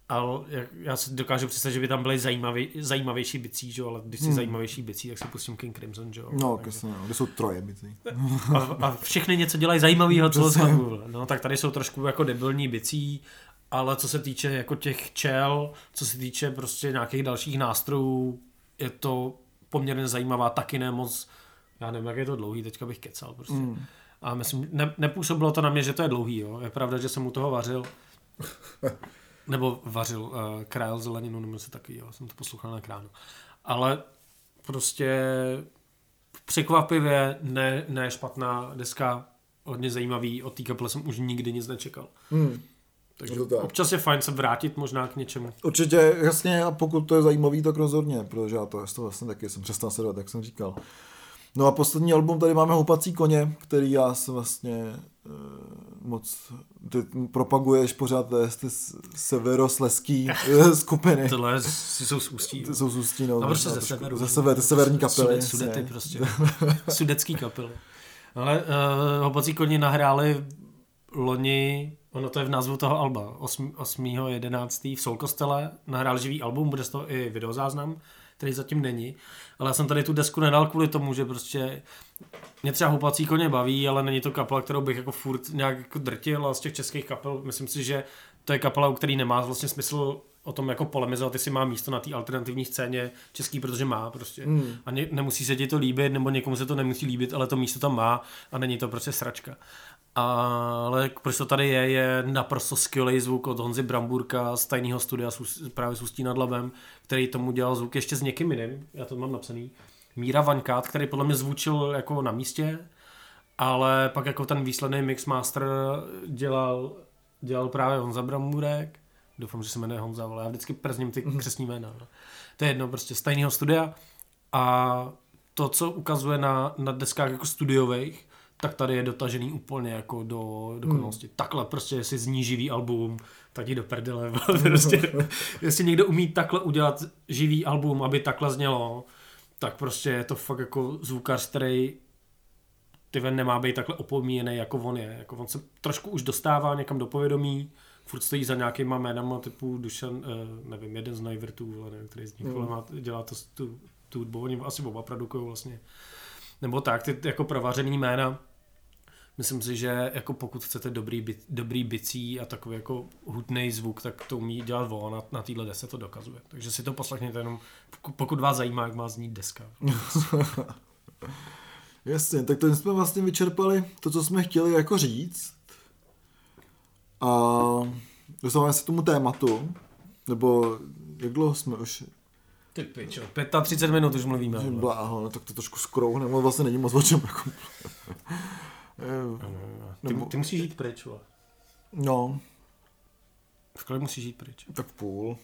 Ale já si dokážu představit, že by tam byly zajímavý, zajímavější bicí, že? ale když si hmm. zajímavější bicí, tak si pustím King Crimson. Že? No, jasně, no. kde jsou troje bicí. A, a všechny něco dělají zajímavého co No, tak tady jsou trošku jako debilní bicí, ale co se týče jako těch čel, co se týče prostě nějakých dalších nástrojů, je to poměrně zajímavá, taky ne moc já nevím, jak je to dlouhý, teďka bych kecal prostě. Mm. A myslím, ne, nepůsobilo to na mě, že to je dlouhý, jo. Je pravda, že jsem u toho vařil. nebo vařil uh, krájel zeleninu, nebo se taky, jo. Jsem to poslouchal na kránu. Ale prostě překvapivě ne, ne špatná deska, hodně zajímavý, od té kaple jsem už nikdy nic nečekal. Mm. Takže to tak. občas je fajn se vrátit možná k něčemu. Určitě, jasně, a pokud to je zajímavý, tak rozhodně, protože já to, to vlastně taky jsem přestal sledovat, jak jsem říkal. No a poslední album tady máme Houpací koně, který já se vlastně uh, moc, ty propaguješ pořád ty severosleský eh, skupiny. Tohle jsou z ústí. Ty jsou z ústí, no. A prostě ze severu. Ze sever, ty severní kapely. Sudet, sudety prostě. Sudecký kapely. Ale uh, Houpací koně nahráli loni, ono to je v názvu toho alba, 8. 8. 11. v Solkostele, nahráli živý album, bude z toho i videozáznam který zatím není. Ale já jsem tady tu desku nedal kvůli tomu, že prostě mě třeba houpací koně baví, ale není to kapela, kterou bych jako furt nějak jako drtil a z těch českých kapel myslím si, že to je kapela, u který nemá vlastně smysl o tom jako polemizovat, jestli má místo na té alternativní scéně český, protože má prostě. Mm. A ne, nemusí se ti to líbit, nebo někomu se to nemusí líbit, ale to místo tam má a není to prostě sračka. Ale proč to tady je, je naprosto skvělý zvuk od Honzy Bramburka z tajného studia právě s Ústí nad Labem, který tomu dělal zvuk ještě s někým jiným, já to mám napsaný. Míra Vankát, který podle mě zvučil jako na místě, ale pak jako ten výsledný mixmaster dělal, dělal právě Honza Bramburek, doufám, že se jmenuje Honza, ale já vždycky przním ty mhm. křesní jména. No. To je jedno, prostě z tajného studia a to, co ukazuje na, na deskách jako studiových, tak tady je dotažený úplně jako do dokonalosti. Hmm. Takhle prostě si zní živý album, tak do prdele. prostě, jestli někdo umí takhle udělat živý album, aby takhle znělo, tak prostě je to fakt jako zvukař, který tyven nemá být takhle opomíjený, jako on je. Jako on se trošku už dostává někam do povědomí, furt stojí za nějakýma jménama typu Dušan, eh, nevím, jeden z Najvertů, nevím, který z nich hmm. dělá to, tu, tu, bo oni asi oba produkují vlastně. Nebo tak, ty jako provařený jména, Myslím si, že jako pokud chcete dobrý, bi- dobrý bicí a takový jako hudný zvuk, tak to umí dělat vo na, na téhle desce to dokazuje. Takže si to poslechněte jenom, pokud- vás zajímá, jak má znít deska. Jasně, tak to jsme vlastně vyčerpali to, co jsme chtěli jako říct. A dostáváme se k tomu tématu, nebo jak dlouho jsme už, Ty pičo, 35 minut už mluvíme. bláho, no, tak to trošku skrouhneme, vlastně není moc o čem. Jako. Eh, Ty, nebo- ty musíš jít pryč, vole. No, V kolik musíš jít pryč? tak půl.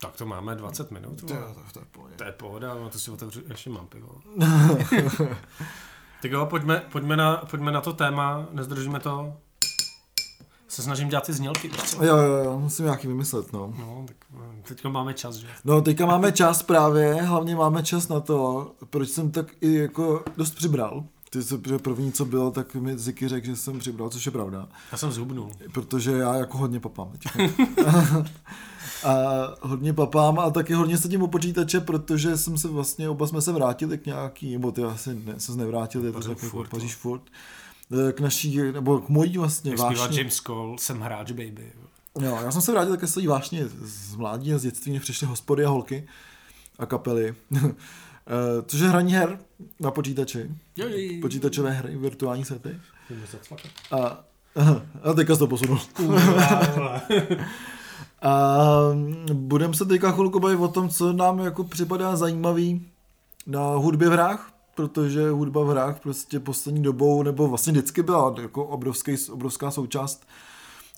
Tak to máme 20 minut. To, to, to je pohodě. To je pohoda, no to si otevřu, ještě mám pivo. tak jo, pojďme, pojďme, na, pojďme na to téma, nezdržíme to. Se snažím dělat ty znělky, co? Jo, jo, jo, musím nějaký vymyslet, no. No, tak eh, teďka máme čas, že? No, teďka máme čas právě, hlavně máme čas na to, proč jsem tak i jako dost přibral. Ty se, první, co bylo, tak mi Ziky řekl, že jsem přibral, což je pravda. Já jsem zhubnul. Protože já jako hodně papám a hodně papám a taky hodně sedím u počítače, protože jsem se vlastně, oba jsme se vrátili k nějaký, nebo ty asi ne, se nevrátili, to Pařím tak furt, paříš furt, eh, k naší, nebo k mojí vlastně Jak vášni. James Cole, jsem hráč, baby. Jo, já jsem se vrátil ke své vášně z mládí a z dětství, mě přišly hospody a holky a kapely. Eh, Což je hraní her na počítači. Jej. Počítačové hry, virtuální sety. Se cvakat. A, a teďka jsi to posunul. A budeme se teďka chvilku bavit o tom, co nám jako připadá zajímavý na hudbě v hrách, protože hudba v hrách prostě poslední dobou, nebo vlastně vždycky byla jako obrovský, obrovská součást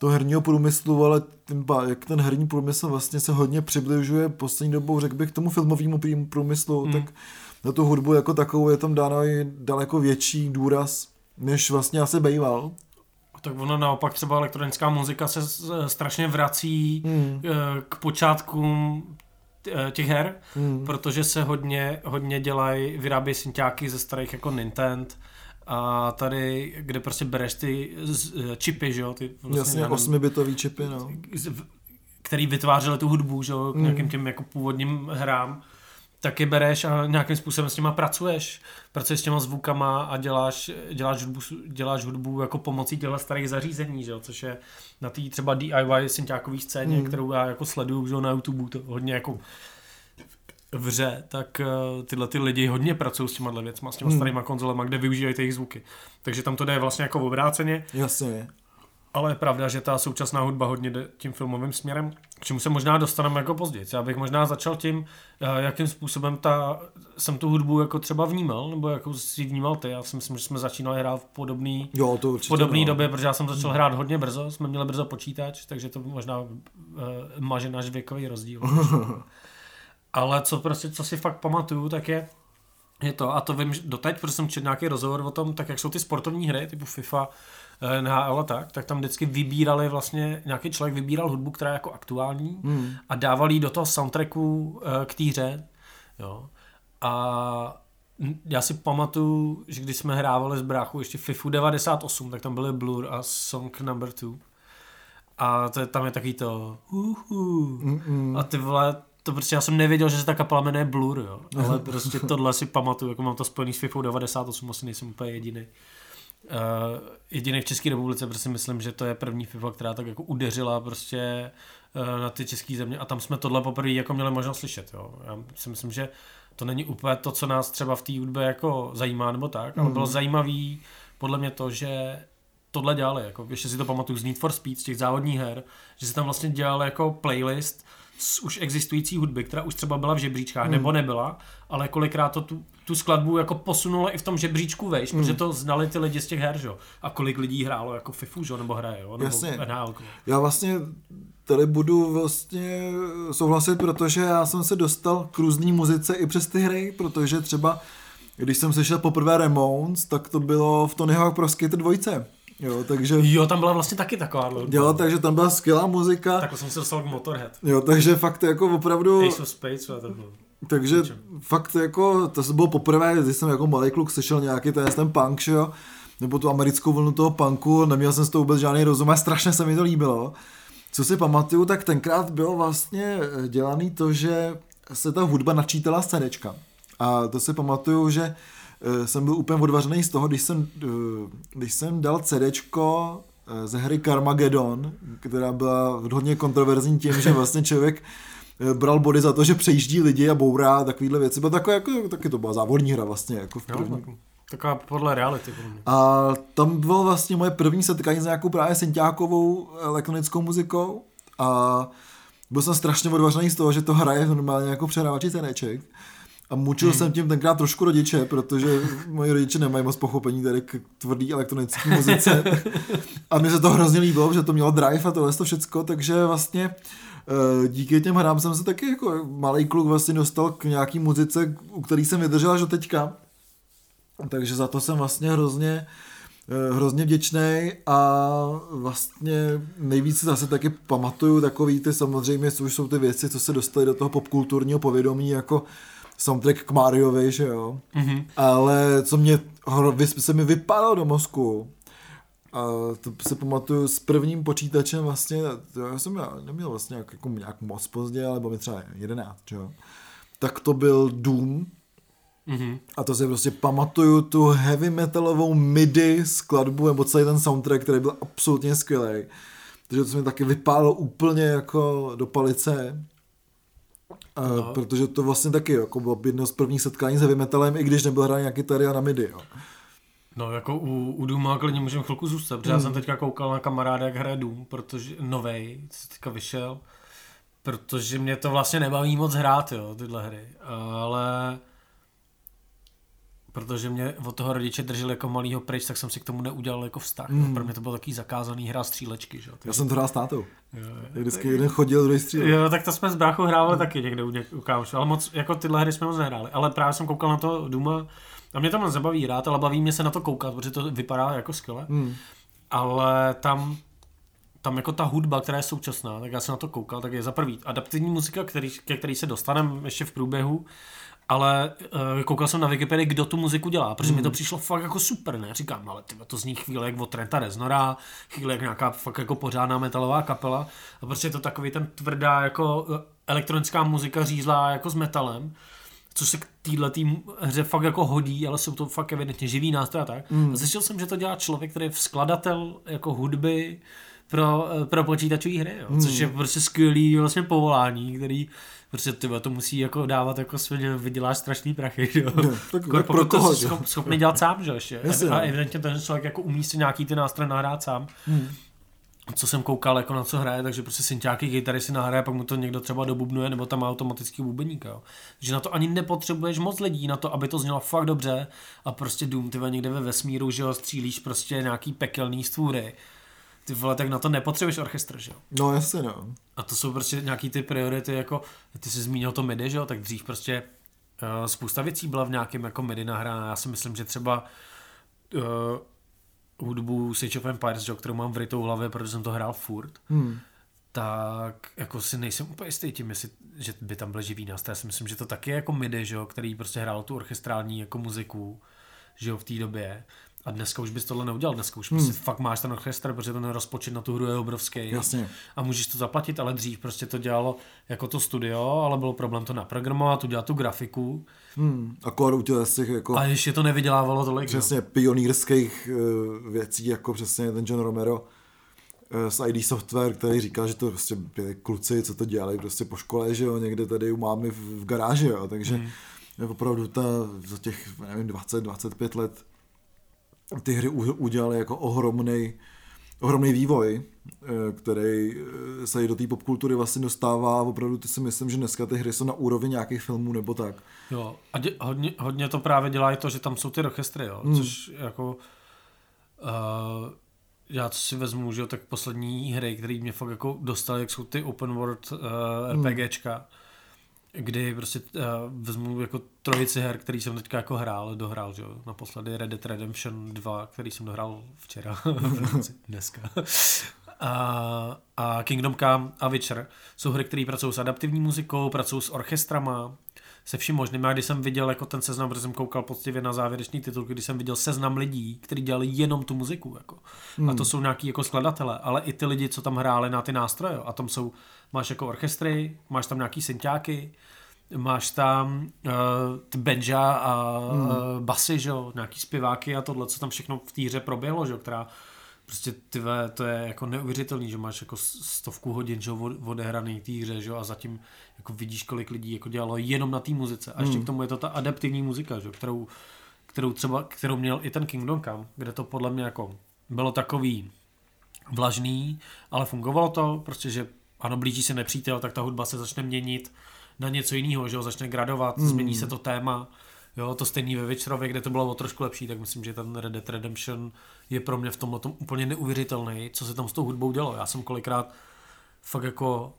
toho herního průmyslu, ale tím, jak ten herní průmysl vlastně se hodně přibližuje poslední dobou, řekl bych, k tomu filmovému průmyslu, Hmm. tak na tu hudbu jako takovou je tam dáno i daleko větší důraz, než vlastně asi bejval. Tak ono naopak třeba elektronická muzika se s- strašně vrací Hmm. eh, k počátkům eh, těch her, Hmm. protože se hodně, hodně dělají, vyrábějí synťáky ze starých jako Nintendo a tady, kde prostě bereš ty eh, čipy, že jo, ty Jasně, já nevím, 8-bitový čipy, no. který vytvářeli tu hudbu, že jo, k Mm. nějakým těm jako původním hrám, tak je bereš a nějakým způsobem s těma pracuješ. Pracuješ s těma zvukama a děláš, děláš, hudbu, děláš hudbu jako pomocí těchto starých zařízení, že jo, což je na té třeba DIY synťákový scéně, Mm. kterou já jako sleduju že jo, na YouTube, to hodně jako vře, tak uh, tyhle ty lidi hodně pracují s těma věcma, s těma Mm. starýma konzolema, kde využívají ty jejich zvuky. Takže tam to jde vlastně jako obráceně. Jasně. Ale je pravda, že ta současná hudba hodně jde tím filmovým směrem, k čemu se možná dostaneme jako později. Já bych možná začal tím, eh, jakým způsobem ta, jsem tu hudbu jako třeba vnímal, nebo jako si vnímal ty. Já si myslím, že jsme začínali hrát v podobný, Jo, to v určitě. no. době, protože já jsem začal hrát hodně brzo, jsme měli brzo počítač, takže to možná uh, maže náš věkový rozdíl. Ale co prostě, co si fakt pamatuju, tak je, je to, a to vím že doteď, protože jsem četl nějaký rozhovor o tom, tak jak jsou ty sportovní hry, typu FIFA, eh, NHL a tak, tak tam vždycky vybírali vlastně, nějaký člověk vybíral hudbu, která je jako aktuální Hmm. a dával ji do toho soundtracku eh, k té hře. Jo. A já si pamatuju, že když jsme hrávali s bráchou ještě FIFU 98, tak tam byly Blur a Song Number 2. A to, je- tam je taky to uhu. Mm-mm. A ty vole, to prostě já jsem nevěděl, že se ta kapela jmenuje Blur, jo. Ale prostě tohle si pamatuju, jako mám to spojený s FIFA 98, asi nejsem úplně jediný. Uh, jediný v České republice, prostě myslím, že to je první FIFA, která tak jako udeřila prostě uh, na ty české země a tam jsme tohle poprvé jako měli možnost slyšet, jo. Já si myslím, že to není úplně to, co nás třeba v té hudbě jako zajímá nebo tak, ale Mhm. bylo zajímavý podle mě to, že tohle dělali, jako ještě si to pamatuju z Need for Speed, z těch závodních her, že se tam vlastně dělal jako playlist z už existující hudby, která už třeba byla v žebříčkách, Hmm. nebo nebyla, ale kolikrát to tu, tu skladbu jako posunulo i v tom žebříčku vejš, Hmm. protože to znali ty lidi z těch her, že? jo. A kolik lidí hrálo jako FIFU, že? jo, nebo hraje, jo? nebo Jasně. NHL. Já vlastně tady budu vlastně souhlasit, protože já jsem se dostal k různý muzice i přes ty hry, protože třeba když jsem slyšel poprvé Ramones, tak to bylo v Tony Hawk Pro Skater 2. Jo, takže, Jo, tam byla vlastně taky taková hudba. jo, takže tam byla skvělá muzika. Takhle jsem se dostal k Motorhead. Jo, takže fakt jako opravdu, Ace of Spades, to bylo. takže Ničem. fakt jako, to bylo poprvé, když jsem jako malý kluk slyšel nějaký ten, ten punk, že jo, nebo tu americkou vlnu toho punku, neměl jsem z toho vůbec žádný rozum a strašně se mi to líbilo. Co si pamatuju, tak tenkrát bylo vlastně dělaný to, že se ta hudba načítala z CDčka. A to si pamatuju, že eh, jsem byl úplně odvařený z toho, když jsem, eh, když jsem dal CDčko eh, ze hry Carmageddon, která byla hodně kontroverzní tím, že vlastně člověk eh, bral body za to, že přejíždí lidi a bourá a takovýhle věci. Bylo takové, jako, taky to byla závodní hra vlastně, jako v první. tak- taková podle reality. A tam bylo vlastně moje první setkání s nějakou právě synťákovou elektronickou muzikou a byl jsem strašně odvařený z toho, že to hraje normálně jako přehrávači CDček. A mučil hmm. jsem tím tenkrát trošku rodiče, protože moji rodiče nemají moc pochopení tady k tvrdý elektronické muzice. A mně se to hrozně líbilo, že to mělo drive a tohle to všecko, takže vlastně eh, díky těm hrám jsem se taky jako malý kluk vlastně dostal k nějaký muzice, u který jsem vydržel až do teďka. Takže za to jsem vlastně hrozně, eh, hrozně vděčný a vlastně nejvíc zase taky pamatuju takový ty samozřejmě, co už jsou ty věci, co se dostaly do toho popkulturního povědomí, jako soundtrack k Mariovi, že jo. Mhm. Ale co mě se mi vypadalo do mozku, a to si pamatuju s prvním počítačem vlastně, to já jsem neměl vlastně nějak, jako nějak moc pozdě, ale bylo mi třeba 11, že jo. Tak to byl Doom, Mhm. a to si prostě pamatuju tu heavy metalovou MIDI skladbu nebo celý ten soundtrack, který byl absolutně skvělý. Takže to se mi taky vypálo úplně jako do palice. A, No. Protože to vlastně taky jako bylo jedno z prvních setkání s heavy metalem, i když nebyl hraný nějaký tady na MIDI. Jo. No jako u, u Dooma klidně můžeme chvilku zůstat, protože já jsem teďka koukal na kamaráda, jak hraje Doom, protože novej, co teďka vyšel, protože mě to vlastně nebaví moc hrát, jo, tyhle hry, ale protože mě od toho rodiče drželi jako malýho pryč, tak jsem si k tomu neudělal jako vztah. Mm. Pro mě to bylo taký zakázaný hra střílečky, že? jo. Já jsem to hrál s tátou. Jo, jo. Vždycky jeden chodil, druhý střílel. Jo, tak to jsme s bráchou hrávali taky někde u, něk- u kámošů, ale moc, jako tyhle hry jsme moc nehráli. Ale právě jsem koukal na to Duma a mě to moc zabaví hrát, ale baví mě se na to koukat, protože to vypadá jako skvěle. Hmm. Ale tam, tam jako ta hudba, která je současná, tak já jsem na to koukal, tak je za prvý adaptivní muzika, který, ke který se dostaneme ještě v průběhu, ale uh, koukal jsem na Wikipedii, kdo tu muziku dělá, protože mi to přišlo fakt jako super, ne? Říkám, ale tyhle, to zní chvíle jak od Trenta Reznora, chvíle jak nějaká fakt jako pořádná metalová kapela a prostě je to takový ten tvrdá jako eh, elektronická muzika řízlá jako s metalem, což se k téhle hře fakt jako hodí, ale jsou to fakt evidentně živý nástroje a tak. Mm. Zjistil jsem, že to dělá člověk, který je skladatel jako hudby pro, eh, pro počítačové hry, jo. což je prostě skvělý vlastně povolání, který prostě ty to musí jako dávat jako svně vyděláš strašný prachy, že jo. No, tak Kor, pro to koho, že? schop, schopný dělat sám, že jo, a no. evidentně ten člověk jako umí si nějaký ty nástroje nahrát sám. Hmm. Co jsem koukal, jako na co hraje, takže prostě synťáky, kytary si nahraje, pak mu to někdo třeba dobubnuje, nebo tam má automatický bubeník, jo. Takže na to ani nepotřebuješ moc lidí na to, aby to znělo fakt dobře a prostě Doom, ty někde ve vesmíru, že jo, střílíš prostě nějaký pekelný stvůry. Ty vole, tak na to nepotřebuješ orchestr, že jo. No jasně no. A to jsou prostě nějaký ty priority, jako ty jsi zmínil to MIDI, že jo, tak dřív prostě uh, spousta věcí byla v nějakém jako MIDI nahrána. Já si myslím, že třeba uh, hudbu Sage of Empires, že, jo, kterou mám vrytou v hlavě, protože jsem to hrál furt, Hmm. tak jako si nejsem úplně jistý tím, jestli, že by tam byl živý nástroj. Já si myslím, že to taky je jako MIDI, že jo, který prostě hrál tu orchestrální jako muziku, že jo, v té době. A dneska už bys tohle neudělal, dneska už hmm. prostě fakt máš ten orchestr, protože ten rozpočet na tu hru je obrovský. Jasně. A můžeš to zaplatit, ale dřív prostě to dělalo jako to studio, ale bylo problém to naprogramovat, udělat tu grafiku. Hmm. Akor udělal z těch jako... A ještě to nevydělávalo tolik. jo. přesně pionýrských uh, věcí, jako přesně ten John Romero uh, z ID Software, který říkal, že to prostě byli kluci, co to dělali prostě po škole, že jo, někde tady u mámy v, v garáži, jo, takže Hmm. mm. opravdu ta, za těch, nevím, 20-25 let ty hry u, udělali jako ohromný ohromný vývoj, eh, který eh, se i do té popkultury vlastně dostává a opravdu ty si myslím, že dneska ty hry jsou na úrovni nějakých filmů nebo tak. Jo. A dě, hodně, hodně, to právě dělá i to, že tam jsou ty orchestry, jo. Hmm. Což jako... Uh, já co si vezmu, že jo, tak poslední hry, které mě fakt jako dostaly, jak jsou ty open world uh, RPGčka, kdy prostě uh, vezmu jako trojici her, který jsem teďka jako hrál, dohrál, že jo, naposledy Red Dead Redemption 2, který jsem dohrál včera, dneska. A, a Kingdom Come a Witcher jsou hry, které pracují s adaptivní muzikou, pracují s orchestrama, se vším možným. Já když jsem viděl jako ten seznam, protože jsem koukal poctivě na závěrečný titul, když jsem viděl seznam lidí, kteří dělali jenom tu muziku. Jako. Hmm. A to jsou nějaký jako skladatele, ale i ty lidi, co tam hráli na ty nástroje. A tam jsou, máš jako orchestry, máš tam nějaký synťáky, máš tam uh, ty benja a Hmm. uh, basy, že jo, nějaký zpěváky a tohle, co tam všechno v té hře proběhlo, že jo, která prostě ty ve, to je jako neuvěřitelný, že máš jako stovku hodin, že odehraný té hře, že a zatím jako vidíš, kolik lidí jako dělalo jenom na té muzice. A ještě Hmm. k tomu je to ta adaptivní muzika, že kterou, kterou třeba, kterou měl i ten Kingdom Come, kde to podle mě jako bylo takový vlažný, ale fungovalo to, prostě, že ano, blíží se nepřítel, tak ta hudba se začne měnit na něco jiného, že jo, začne gradovat, mm. změní se to téma, jo, to stejný ve Witcherově, kde to bylo o trošku lepší, tak myslím, že ten Red Dead Redemption je pro mě v tomhle tom úplně neuvěřitelný, co se tam s tou hudbou dělo. Já jsem kolikrát fakt jako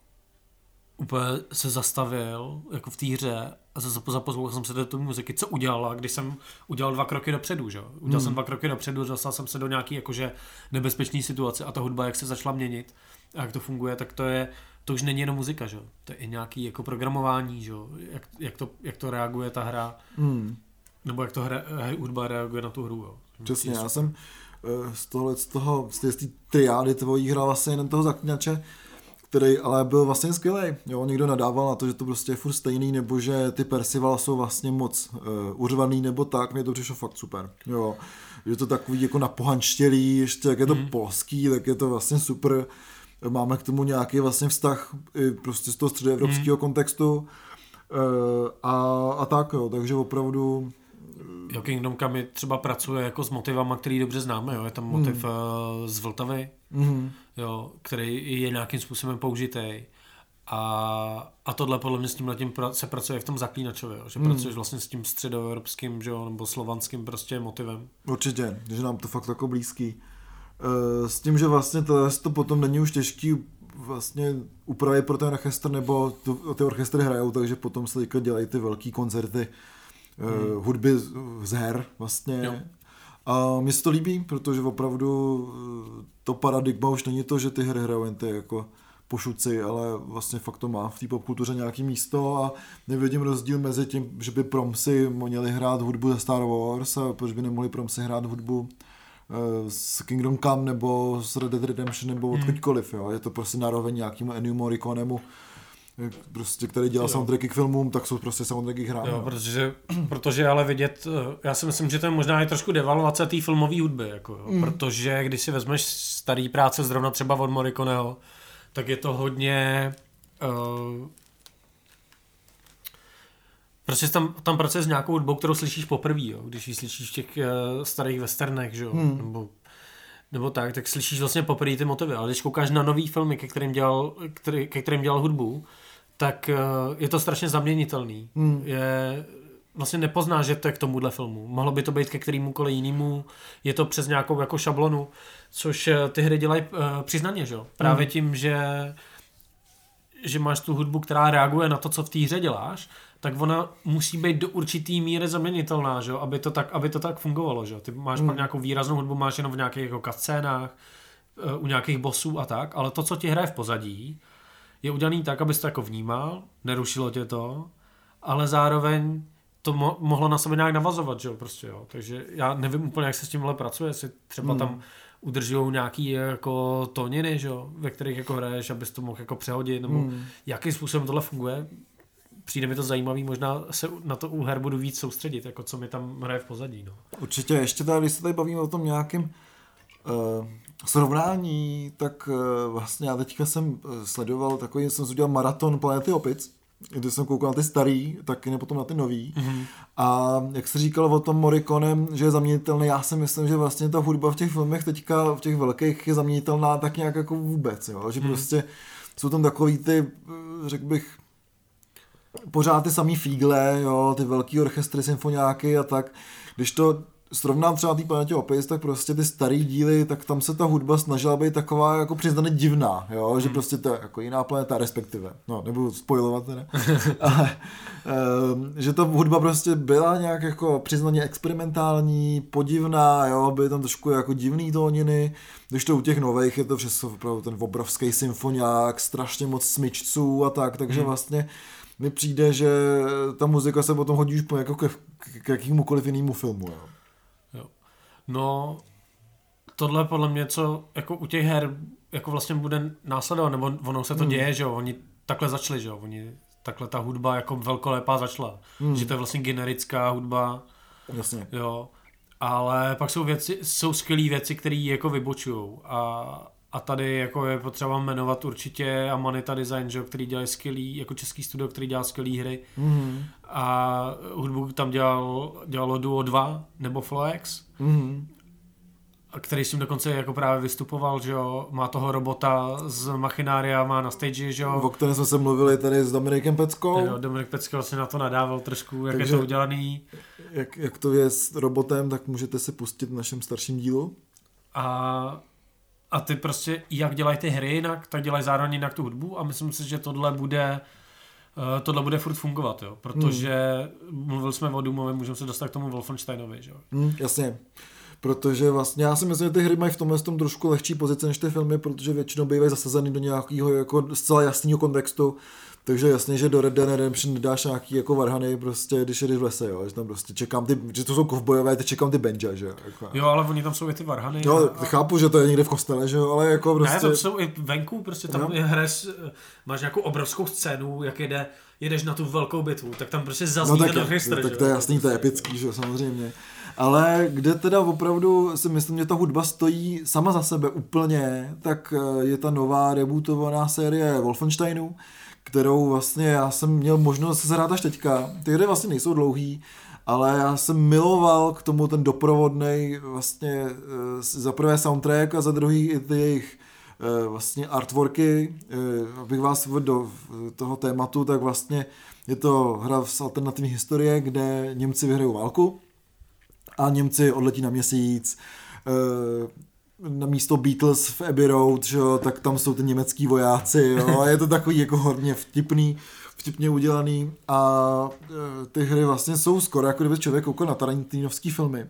úplně se zastavil jako v té hře a zaposlouchal jsem se do té muziky, co udělala, když jsem udělal dva kroky dopředu, že? jo. Udělal hmm. jsem dva kroky dopředu, dostal jsem se do nějaký jakože nebezpečné situace a ta hudba, jak se začala měnit a jak to funguje, tak to je, to už není jenom muzika, že? To je i nějaký jako programování, že? Jak, jak, to, jak to reaguje ta hra, Hmm. nebo jak to hra, hudba reaguje na tu hru, jo. Přesně, já jsem eh, z tohle, z toho, z té triády tvojí hrál vlastně jeden toho zaklínače, který ale byl vlastně skvělý. Jo, někdo nadával na to, že to prostě je furt stejný, nebo že ty Percival jsou vlastně moc uh, urvaný, nebo tak, mně to přišlo fakt super. Jo, že to takový jako napohanštělý, ještě jak je to mm. polský, tak je to vlastně super. Máme k tomu nějaký vlastně vztah i prostě z toho středoevropského mm. kontextu. Uh, a, a tak jo, takže opravdu Jo, Kingdom Come třeba pracuje jako s motivama, který dobře známe, jo. Je tam motiv hmm. z Vltavy, mm, jo, který je nějakým způsobem použitý. A, a tohle podle mě s tím letím se pracuje v tom zaklínačově, jo, že Hmm. pracuješ vlastně s tím středoevropským, že jo, nebo slovanským prostě motivem. Určitě, že nám to fakt jako blízký. Eh, S tím, že vlastně to, to potom není už těžký vlastně upravit pro ten orchestr, nebo to, ty orchestry hrajou, takže potom se teďka dělají ty velký koncerty hmm. hudby z- z her vlastně. Jo. A mně se to líbí, protože opravdu eh, to paradigma už není to, že ty hry hrajou jen ty jako pošuci, ale vlastně fakt to má v té popkultuře nějaký místo a nevidím rozdíl mezi tím, že by promsi měli hrát hudbu ze Star Wars a proč by nemohli promsi hrát hudbu eh, z Kingdom Come nebo z Red Dead Redemption nebo odkudkoliv, jo. Je to prostě naroveň nějakému Ennio Morriconemu, eh, prostě, který dělal Jo. soundtracky k filmům, tak jsou prostě soundtracky k hrám. Jo, jo. protože, protože ale vidět, eh, já si myslím, že to je možná i trošku devalvace té filmové hudby, jako, jo, mm. protože když si vezmeš starý práce zrovna třeba od Morriconeho, tak je to hodně uh, prostě tam, tam pracuje s nějakou hudbou, kterou slyšíš poprvé, jo, když ji slyšíš v těch uh, starých westernech, že jo, Hmm. nebo nebo tak, tak slyšíš vlastně poprvé ty motivy, ale když koukáš na nový filmy, ke kterým dělal, který, ke kterým dělal hudbu, tak eh, je to strašně zaměnitelný. Hmm. Je, vlastně nepoznáš, že to je k tomuhle filmu. Mohlo by to být ke kterémukoliv jinému, je to přes nějakou jako šablonu, což eh, ty hry dělají uh, přiznaně, že jo? Právě tím, že že máš tu hudbu, která reaguje na to, co v té hře děláš, tak ona musí být do určitý míry zaměnitelná, že? Aby, to tak, aby to tak fungovalo. Že? Ty máš hmm. pak nějakou výraznou hudbu, máš jenom v nějakých jako scénách, eh, u nějakých bossů a tak, ale to, co ti hraje v pozadí, je udělaný tak, abys to jako vnímal, nerušilo tě to, ale zároveň to mo- mohlo na sebe nějak navazovat, že jo, prostě jo. Takže já nevím úplně, jak se s tímhle pracuje, jestli třeba Hmm. tam udržují nějaký jako tóniny, že jo, ve kterých jako hraješ, abys to mohl jako přehodit, nebo Hmm. jakým způsobem tohle funguje. Přijde mi to zajímavý, možná se na to u her budu víc soustředit, jako co mi tam hraje v pozadí, no. Určitě, ještě tady, když se tady bavíme o tom nějakém uh, srovnání, tak uh, vlastně já teďka jsem eh, sledoval takový, jsem si udělal maraton Planety Opic, kde jsem koukal na ty starý, taky ne potom na ty nový. Mm-hmm. A jak se říkalo o tom Morriconem, že je zaměnitelný, já si myslím, že vlastně ta hudba v těch filmech teďka, v těch velkých je zaměnitelná tak nějak jako vůbec, jo? že mm. prostě jsou tam takový ty, řekl bych, pořád ty samý fígle, jo, ty velký orchestry, symfoniáky a tak. Když to srovnám třeba té planetě Opis, tak prostě ty starý díly, tak tam se ta hudba snažila být taková jako přiznaně divná, jo, Hmm. že prostě to je jako jiná planeta, respektive, no, nebudu spojovat teda, ale um, že ta hudba prostě byla nějak jako přiznaně experimentální, podivná, jo, byly tam trošku jako divný tóniny, když to u těch nových je to přes opravdu ten obrovský symfoniák, strašně moc smyčců a tak, takže Hmm. vlastně mi přijde, že ta muzika se potom hodí už po jako ke, k jakémukoliv jinému filmu. Jo. Jo. No, tohle podle mě, co jako u těch her jako vlastně bude následovat, nebo ono se to Hmm. děje, že jo, oni takhle začali, že jo, oni takhle ta hudba jako velkolepá začala. Hmm. Že to je vlastně generická hudba. Jasně. Jo. Ale pak jsou věci, jsou skvělé věci, které jako vybočují. A, a tady jako je potřeba jmenovat určitě Amanita Design, že, který dělá skvělý, jako český studio, který dělá skvělé hry. Mm-hmm. A hudbu tam dělal, dělalo Duo 2 nebo Floex. Mm-hmm. A který s tím dokonce jako právě vystupoval, že jo, má toho robota z Machinária, má na stage, že jo. O kterém jsme se mluvili tady s Dominikem Peckou. Jo, Dominik Pecko vlastně na to nadával trošku, jak Takže, je to udělaný. Jak, jak to je s robotem, tak můžete se pustit v našem starším dílu. A, a ty prostě, jak dělají ty hry jinak, tak dělají zároveň jinak tu hudbu a myslím si, že tohle bude Uh, tohle bude furt fungovat, jo, protože hmm. mluvili jsme o Doomovi, můžeme se dostat k tomu Wolfensteinovi, že jo. Hmm, jasně protože vlastně já si myslím, že ty hry mají v tomhle tom trošku lehčí pozici než ty filmy, protože většinou bývají zasazeny do nějakého jako zcela jasného kontextu, takže jasně, že do Red Dead Redemption nedáš nějaký jako varhany, prostě, když jdeš v lese, jo, že tam prostě čekám ty, že to jsou kovbojové, teď čekám ty benja, že jo. Jako. Jo, ale oni tam jsou i ty varhany. Jo, a... chápu, že to je někde v kostele, že jo, ale jako prostě. Ne, to jsou i venku, prostě tam no. je hres, máš nějakou obrovskou scénu, jak jede, jedeš na tu velkou bitvu, tak tam prostě zazní no, tak, ten orchestr, Tak to je jasný, to je epický, že jo, samozřejmě ale kde teda opravdu si myslím, že ta hudba stojí sama za sebe úplně, tak eh, je ta nová rebootovaná série Wolfensteinu, kterou vlastně já jsem měl možnost se zahrát až teďka. Ty hry vlastně nejsou dlouhý, ale já jsem miloval k tomu ten doprovodný vlastně eh, za prvé soundtrack a za druhý i ty jejich eh, vlastně artworky, abych vás uvedl do toho tématu, tak vlastně je to hra z alternativní historie, kde Němci vyhrají válku a Němci odletí na měsíc, eh, na místo Beatles v Abbey Road, že jo, tak tam jsou ty německý vojáci, jo, a je to takový jako hodně vtipný, vtipně udělaný a eh, ty hry vlastně jsou skoro jako kdyby člověk koukal na Tarantinovský filmy.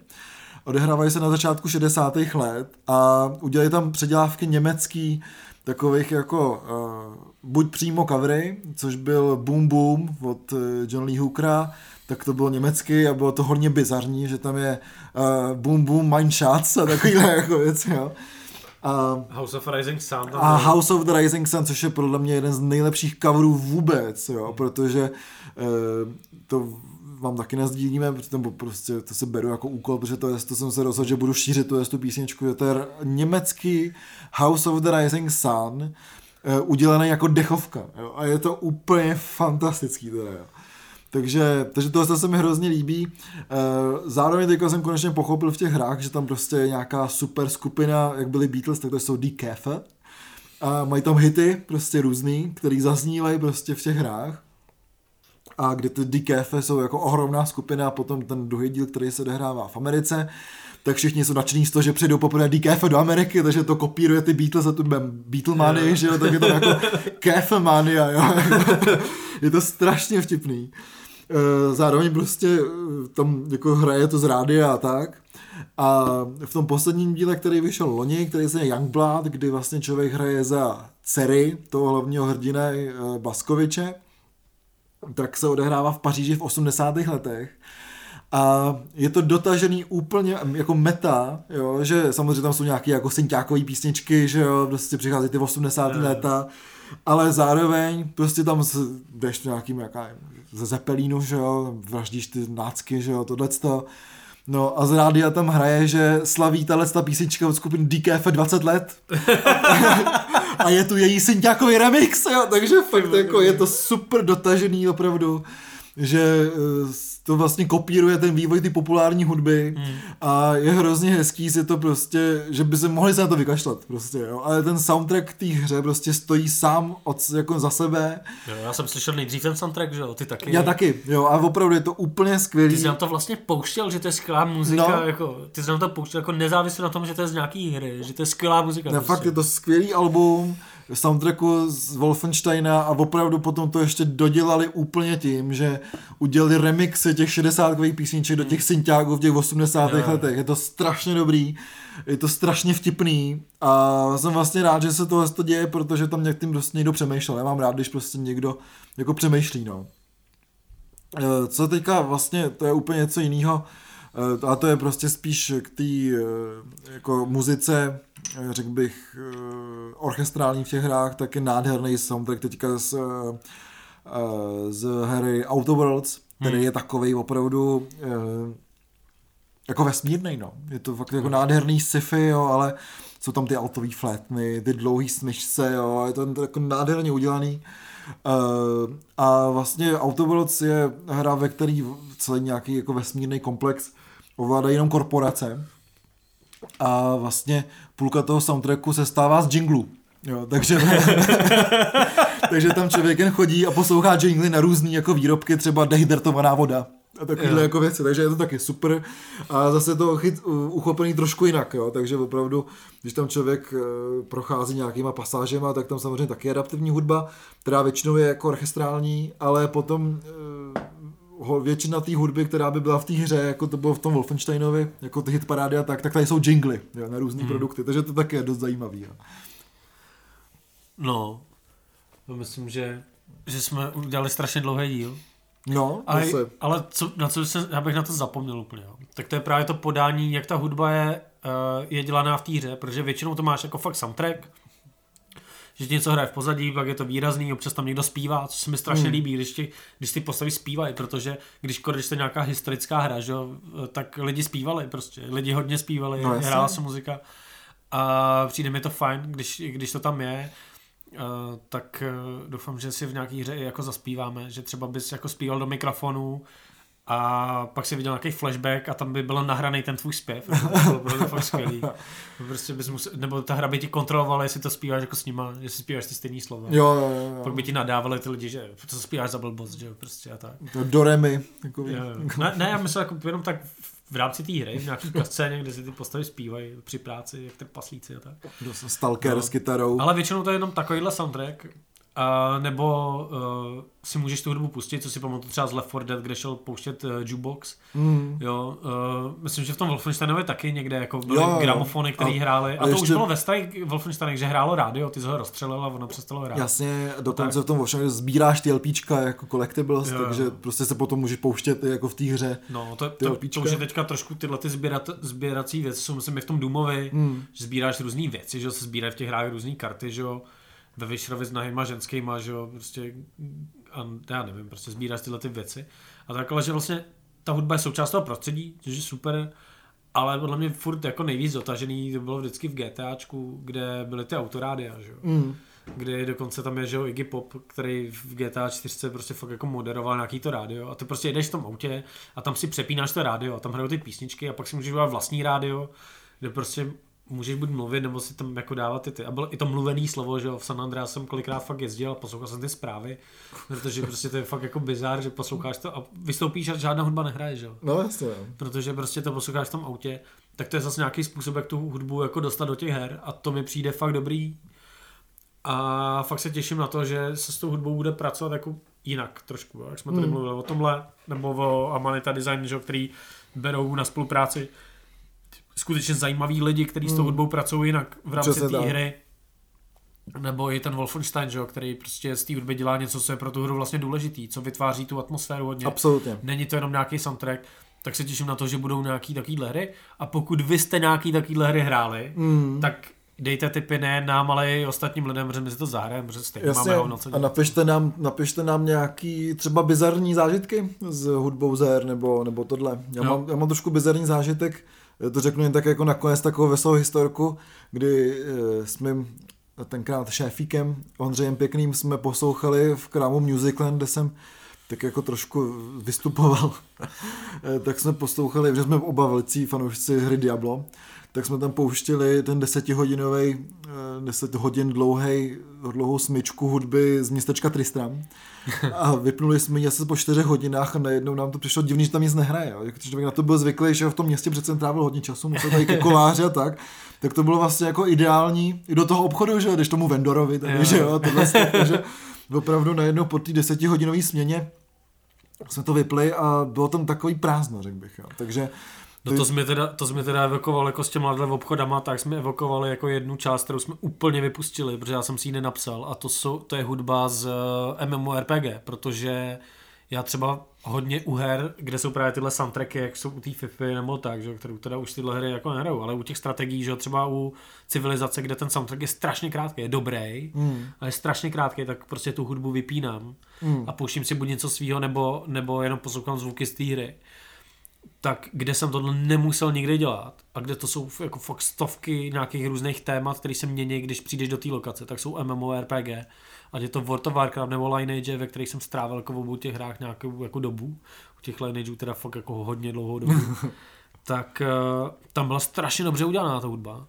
Odehrávají se na začátku 60. let a udělali tam předělávky německý, takových jako uh, buď přímo covery, což byl Boom Boom od uh, John Lee Hookera, tak to bylo německy a bylo to hodně bizarní, že tam je uh, Boom Boom Mine Shots a takovýhle jako věci, jo. A, House of Rising Sun. A House of the Rising Sun, což je podle mě jeden z nejlepších coverů vůbec, jo, protože uh, to vám taky nezdílíme, protože to, prostě to se beru jako úkol, protože to, to jsem se rozhodl, že budu šířit tu, tu písničku, že to je německý House of the Rising Sun, uh, udělaný jako dechovka. Jo? A je to úplně fantastický teda. Jo? Takže, takže tohle se mi hrozně líbí. Eh, zároveň teďka jsem konečně pochopil v těch hrách, že tam prostě je nějaká super skupina, jak byly Beatles, tak to jsou DKF. A mají tam hity, prostě různý, který zaznívají prostě v těch hrách. A kde ty DKF jsou jako ohromná skupina a potom ten druhý díl, který se odehrává v Americe, tak všichni jsou nadšení z toho, že přijdou poprvé DKF do Ameriky, takže to kopíruje ty Beatles a tu Beatlemany, že jo, tak je to jako KF mania, jo. je to strašně vtipný. Eh, zároveň prostě eh, tam jako hraje to z rádia a tak. A v tom posledním díle, který vyšel loni, který se Youngblood, kdy vlastně člověk hraje za dcery toho hlavního hrdina eh, Baskoviče, tak se odehrává v Paříži v 80. letech. A je to dotažený úplně jako meta, jo, že samozřejmě tam jsou nějaké jako synťákové písničky, že jo, prostě přichází ty 80. Yeah. leta, ale zároveň prostě tam jdeš nějakým jaká, ze Zeppelínu, že jo, vraždíš ty nácky, že jo, tohleto. No a z rádia tam hraje, že slaví tahle ta písnička od skupiny DKF 20 let. a je tu její synťákový remix, jo, takže fakt jako je to super dotažený opravdu, že eh, to vlastně kopíruje ten vývoj ty populární hudby hmm. a je hrozně hezký si to prostě, že by se mohli se na to vykašlat prostě, jo. Ale ten soundtrack té hře prostě stojí sám od, jako za sebe. Jo, já jsem slyšel nejdřív ten soundtrack, že jo, ty taky. Já taky, jo, a opravdu je to úplně skvělý. Ty jsi nám to vlastně pouštěl, že to je skvělá muzika, no. jako, ty jsi nám to pouštěl jako nezávisle na tom, že to je z nějaký hry, že to je skvělá muzika. Ne, prostě. fakt je to skvělý album, soundtracku z Wolfensteina a opravdu potom to ještě dodělali úplně tím, že udělali remixy těch 60 písniček do těch synťáků v těch 80. Yeah. letech. Je to strašně dobrý, je to strašně vtipný a jsem vlastně rád, že se tohle to děje, protože tam někým dost někdo přemýšlel. Já mám rád, když prostě někdo jako přemýšlí, no. Eh, co teďka vlastně, to je úplně něco jiného, eh, a to je prostě spíš k té eh, jako muzice, řekl bych, orchestrální v těch hrách, tak je nádherný soundtrack teďka z z hry Outer Worlds, který hmm. je takový opravdu uh, jako vesmírný, no. Je to fakt jako nádherný sci-fi, jo, ale jsou tam ty altový flétny, ty dlouhý smyčce, jo, je to jako nádherně udělaný. Uh, a vlastně Autobots je hra, ve který celý nějaký jako vesmírný komplex ovládají jenom korporace. A vlastně půlka toho soundtracku se stává z jinglu. Jo, takže, takže tam člověk jen chodí a poslouchá jingly na různý jako výrobky, třeba dehydratovaná voda a takovéhle jako věci, takže je to taky super. A zase to chyt, uchopený trošku jinak, jo, takže opravdu, když tam člověk e, prochází nějakýma pasážema, tak tam samozřejmě taky adaptivní hudba, která většinou je jako orchestrální, ale potom e, většina té hudby, která by byla v té hře, jako to bylo v tom Wolfensteinovi, jako ty hitparády a tak, tak tady jsou jingly jo, na různé hmm. produkty, takže to taky je dost zajímavý. Jo. No, myslím, že, že jsme udělali strašně dlouhý díl. No, ale, ale co, na co jsem, já bych na to zapomněl úplně. Jo. Tak to je právě to podání, jak ta hudba je, uh, je dělaná v té hře, protože většinou to máš jako fakt soundtrack, že něco hraje v pozadí, pak je to výrazný, občas tam někdo zpívá, co se mi strašně hmm. líbí, když ti, když ty postavy zpívají, protože když, když to je nějaká historická hra, že, tak lidi zpívali prostě, lidi hodně zpívali, no, hrála se muzika a přijde mi to fajn, když, když to tam je Uh, tak uh, doufám, že si v nějaký hře i jako zaspíváme, že třeba bys jako zpíval do mikrofonu a pak si viděl nějaký flashback a tam by byl nahraný ten tvůj zpěv. To bylo, bylo fakt skvělý. Prostě bys musel, nebo ta hra by ti kontrolovala, jestli to zpíváš jako s nima, jestli zpíváš ty stejný slova. Jo, jo, jo. Pak by ti nadávali ty lidi, že to zpíváš za blbost, že jo, prostě a tak. Do remy. Jo, jo. Ne, ne, já myslím jako jenom tak v rámci té hry, v nějaký scéně, kde si ty postavy zpívají při práci, jak ty paslíci a tak. Stalker no. s kytarou. Ale většinou to je jenom takovýhle soundtrack, Uh, nebo uh, si můžeš tu hudbu pustit, co si pamatuju třeba z Left 4 Dead, kde šel pouštět uh, jukebox. Mm. Jo, uh, myslím, že v tom Wolfensteinovi taky někde jako byly jo, gramofony, které hrály. A, a to ještě... už bylo ve starých Wolfensteinech, že hrálo rádio, ty jsi ho rozstřelil a ono přestalo hrát. Jasně, dokonce tak. v tom Wolfensteinu sbíráš ty LPčka jako collectibles, jo, takže jo. prostě se potom můžeš pouštět jako v té hře. No, to, to, to, už je teďka trošku tyhle ty sbírat, sbírací věci, jsou myslím i v tom Doomovi, mm. že sbíráš různé věci, že se sbírají v těch hrách různé karty, že jo ve Vyšrovi s nahýma ženskýma, že jo, prostě, a já nevím, prostě sbíráš tyhle ty věci. A takhle, že vlastně ta hudba je součást toho prostředí, což je super, ale podle mě furt jako nejvíc dotažený to bylo vždycky v GTAčku, kde byly ty autorádia, že jo. Mm. Kde dokonce tam je, že jo, Iggy Pop, který v GTA 4 prostě fakt jako moderoval nějaký to rádio a ty prostě jedeš v tom autě a tam si přepínáš to rádio a tam hrajou ty písničky a pak si můžeš udělat vlastní rádio, kde prostě můžeš buď mluvit, nebo si tam jako dávat ty ty. A bylo i to mluvený slovo, že jo, v San Andreas jsem kolikrát fakt jezdil a poslouchal jsem ty zprávy, protože prostě to je fakt jako bizár, že posloucháš to a vystoupíš a žádná hudba nehraje, že jo. No jasně. No. Protože prostě to posloucháš v tom autě, tak to je zase nějaký způsob, jak tu hudbu jako dostat do těch her a to mi přijde fakt dobrý. A fakt se těším na to, že se s tou hudbou bude pracovat jako jinak trošku, jak jsme tady hmm. mluvili o tomhle, nebo o Amanita Design, že, který berou na spolupráci skutečně zajímaví lidi, kteří s tou hmm. hudbou pracují jinak v rámci té hry. Nebo i ten Wolfenstein, že, který prostě z té hudby dělá něco, co je pro tu hru vlastně důležitý, co vytváří tu atmosféru hodně. Absolutně. Není to jenom nějaký soundtrack, tak se těším na to, že budou nějaký takovýhle hry. A pokud vy jste nějaký takovýhle hry hráli, mm. tak dejte typy ne nám, ale i ostatním lidem, protože my si to zahrajeme, protože stejně Jasně. máme hovno, co A napište nám, napište nám nějaký třeba bizarní zážitky s hudbou z her, nebo, nebo tohle. Já, mám, já mám trošku bizarní zážitek, to řeknu jen tak jako nakonec takovou veselou historku, kdy eh, jsme tenkrát šéfíkem Ondřejem Pěkným jsme poslouchali v krámu Musicland, kde jsem tak jako trošku vystupoval, eh, tak jsme poslouchali, protože jsme oba velcí fanoušci hry Diablo, tak jsme tam pouštili ten desetihodinový, eh, deset hodin dlouhý, dlouhou smyčku hudby z městečka Tristram a vypnuli jsme ji asi po čtyřech hodinách a najednou nám to přišlo divný, že tam nic nehraje. Jo. Člověk na to byl zvyklý, že v tom městě přece trávil hodně času, musel tady ke koláři a tak, tak to bylo vlastně jako ideální i do toho obchodu, že když tomu vendorovi, tady, že jo, tohle, takže opravdu najednou po té desetihodinové směně jsme to vypli a bylo tam takový prázdno, řekl bych. Jo. Takže No to jsme teda, to jsme teda evokovali jako s těma obchodama, tak jsme evokovali jako jednu část, kterou jsme úplně vypustili, protože já jsem si ji nenapsal a to, jsou, to je hudba z uh, MMORPG, protože Já třeba hodně u her, kde jsou právě tyhle soundtracky, jak jsou u té FIFA nebo tak, že, kterou teda už tyhle hry jako nehrajou, ale u těch strategií, že třeba u civilizace, kde ten soundtrack je strašně krátký, je dobrý, mm. ale je strašně krátký, tak prostě tu hudbu vypínám mm. a pouštím si buď něco svýho, nebo, nebo jenom poslouchám zvuky z té hry tak kde jsem tohle nemusel nikdy dělat a kde to jsou jako fakt stovky nějakých různých témat, které se mění, když přijdeš do té lokace, tak jsou MMORPG, ať je to World of Warcraft nebo Lineage, ve kterých jsem strávil jako v obou těch hrách nějakou jako dobu, u těch Lineageů teda fakt jako hodně dlouhou dobu, tak uh, tam byla strašně dobře udělaná ta hudba.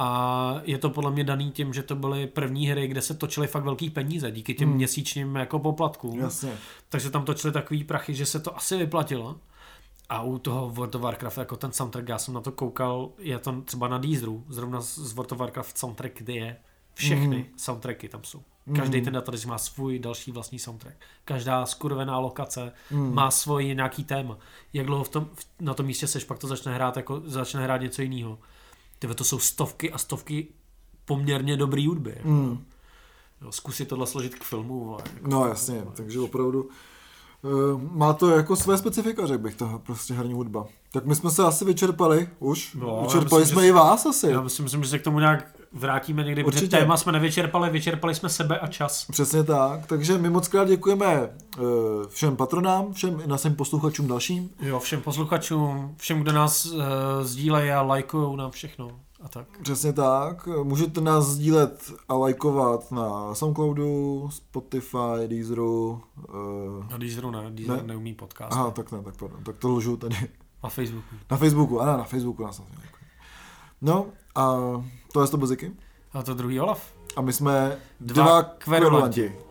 A je to podle mě daný tím, že to byly první hry, kde se točily fakt velký peníze díky těm hmm. měsíčním jako poplatkům. Jasně. Takže tam točili takový prachy, že se to asi vyplatilo. A u toho World of Warcraft, jako ten soundtrack, já jsem na to koukal, je to třeba na Deezeru, zrovna z World of Warcraft soundtrack, kde je všechny mm. soundtracky tam jsou. Každý mm. ten database má svůj další vlastní soundtrack. Každá skurvená lokace mm. má svůj nějaký téma. Jak dlouho v tom, na tom místě seš, pak to začne hrát, jako, začne hrát něco jiného. Tyve to jsou stovky a stovky poměrně dobrý hudby. Jako. Mm. Jo, zkusit tohle složit k filmu. Jako, no jasně, takže opravdu má to jako své specifika, řekl bych, to prostě herní hudba. Tak my jsme se asi vyčerpali už. No, vyčerpali myslím, jsme že, i vás asi. Já myslím, myslím, že se k tomu nějak vrátíme někdy, Určitě. protože téma jsme nevyčerpali, vyčerpali jsme sebe a čas. Přesně tak, takže my moc krát děkujeme eh, všem patronám, všem i našim posluchačům dalším. Jo, všem posluchačům, všem, kdo nás uh, sdílejí a lajkují nám všechno a tak. Přesně tak. Můžete nás sdílet a lajkovat na Soundcloudu, Spotify, Deezeru. Uh... Na Deezeru ne, Deezer ne? neumí podcast. Aha, tak ne, tak pardon, tak to lžu tady. Na Facebooku. Na Facebooku, ano, na Facebooku nás No a to je to Boziky. A to druhý Olaf. A my jsme dva, dva kverulanti. kverulanti.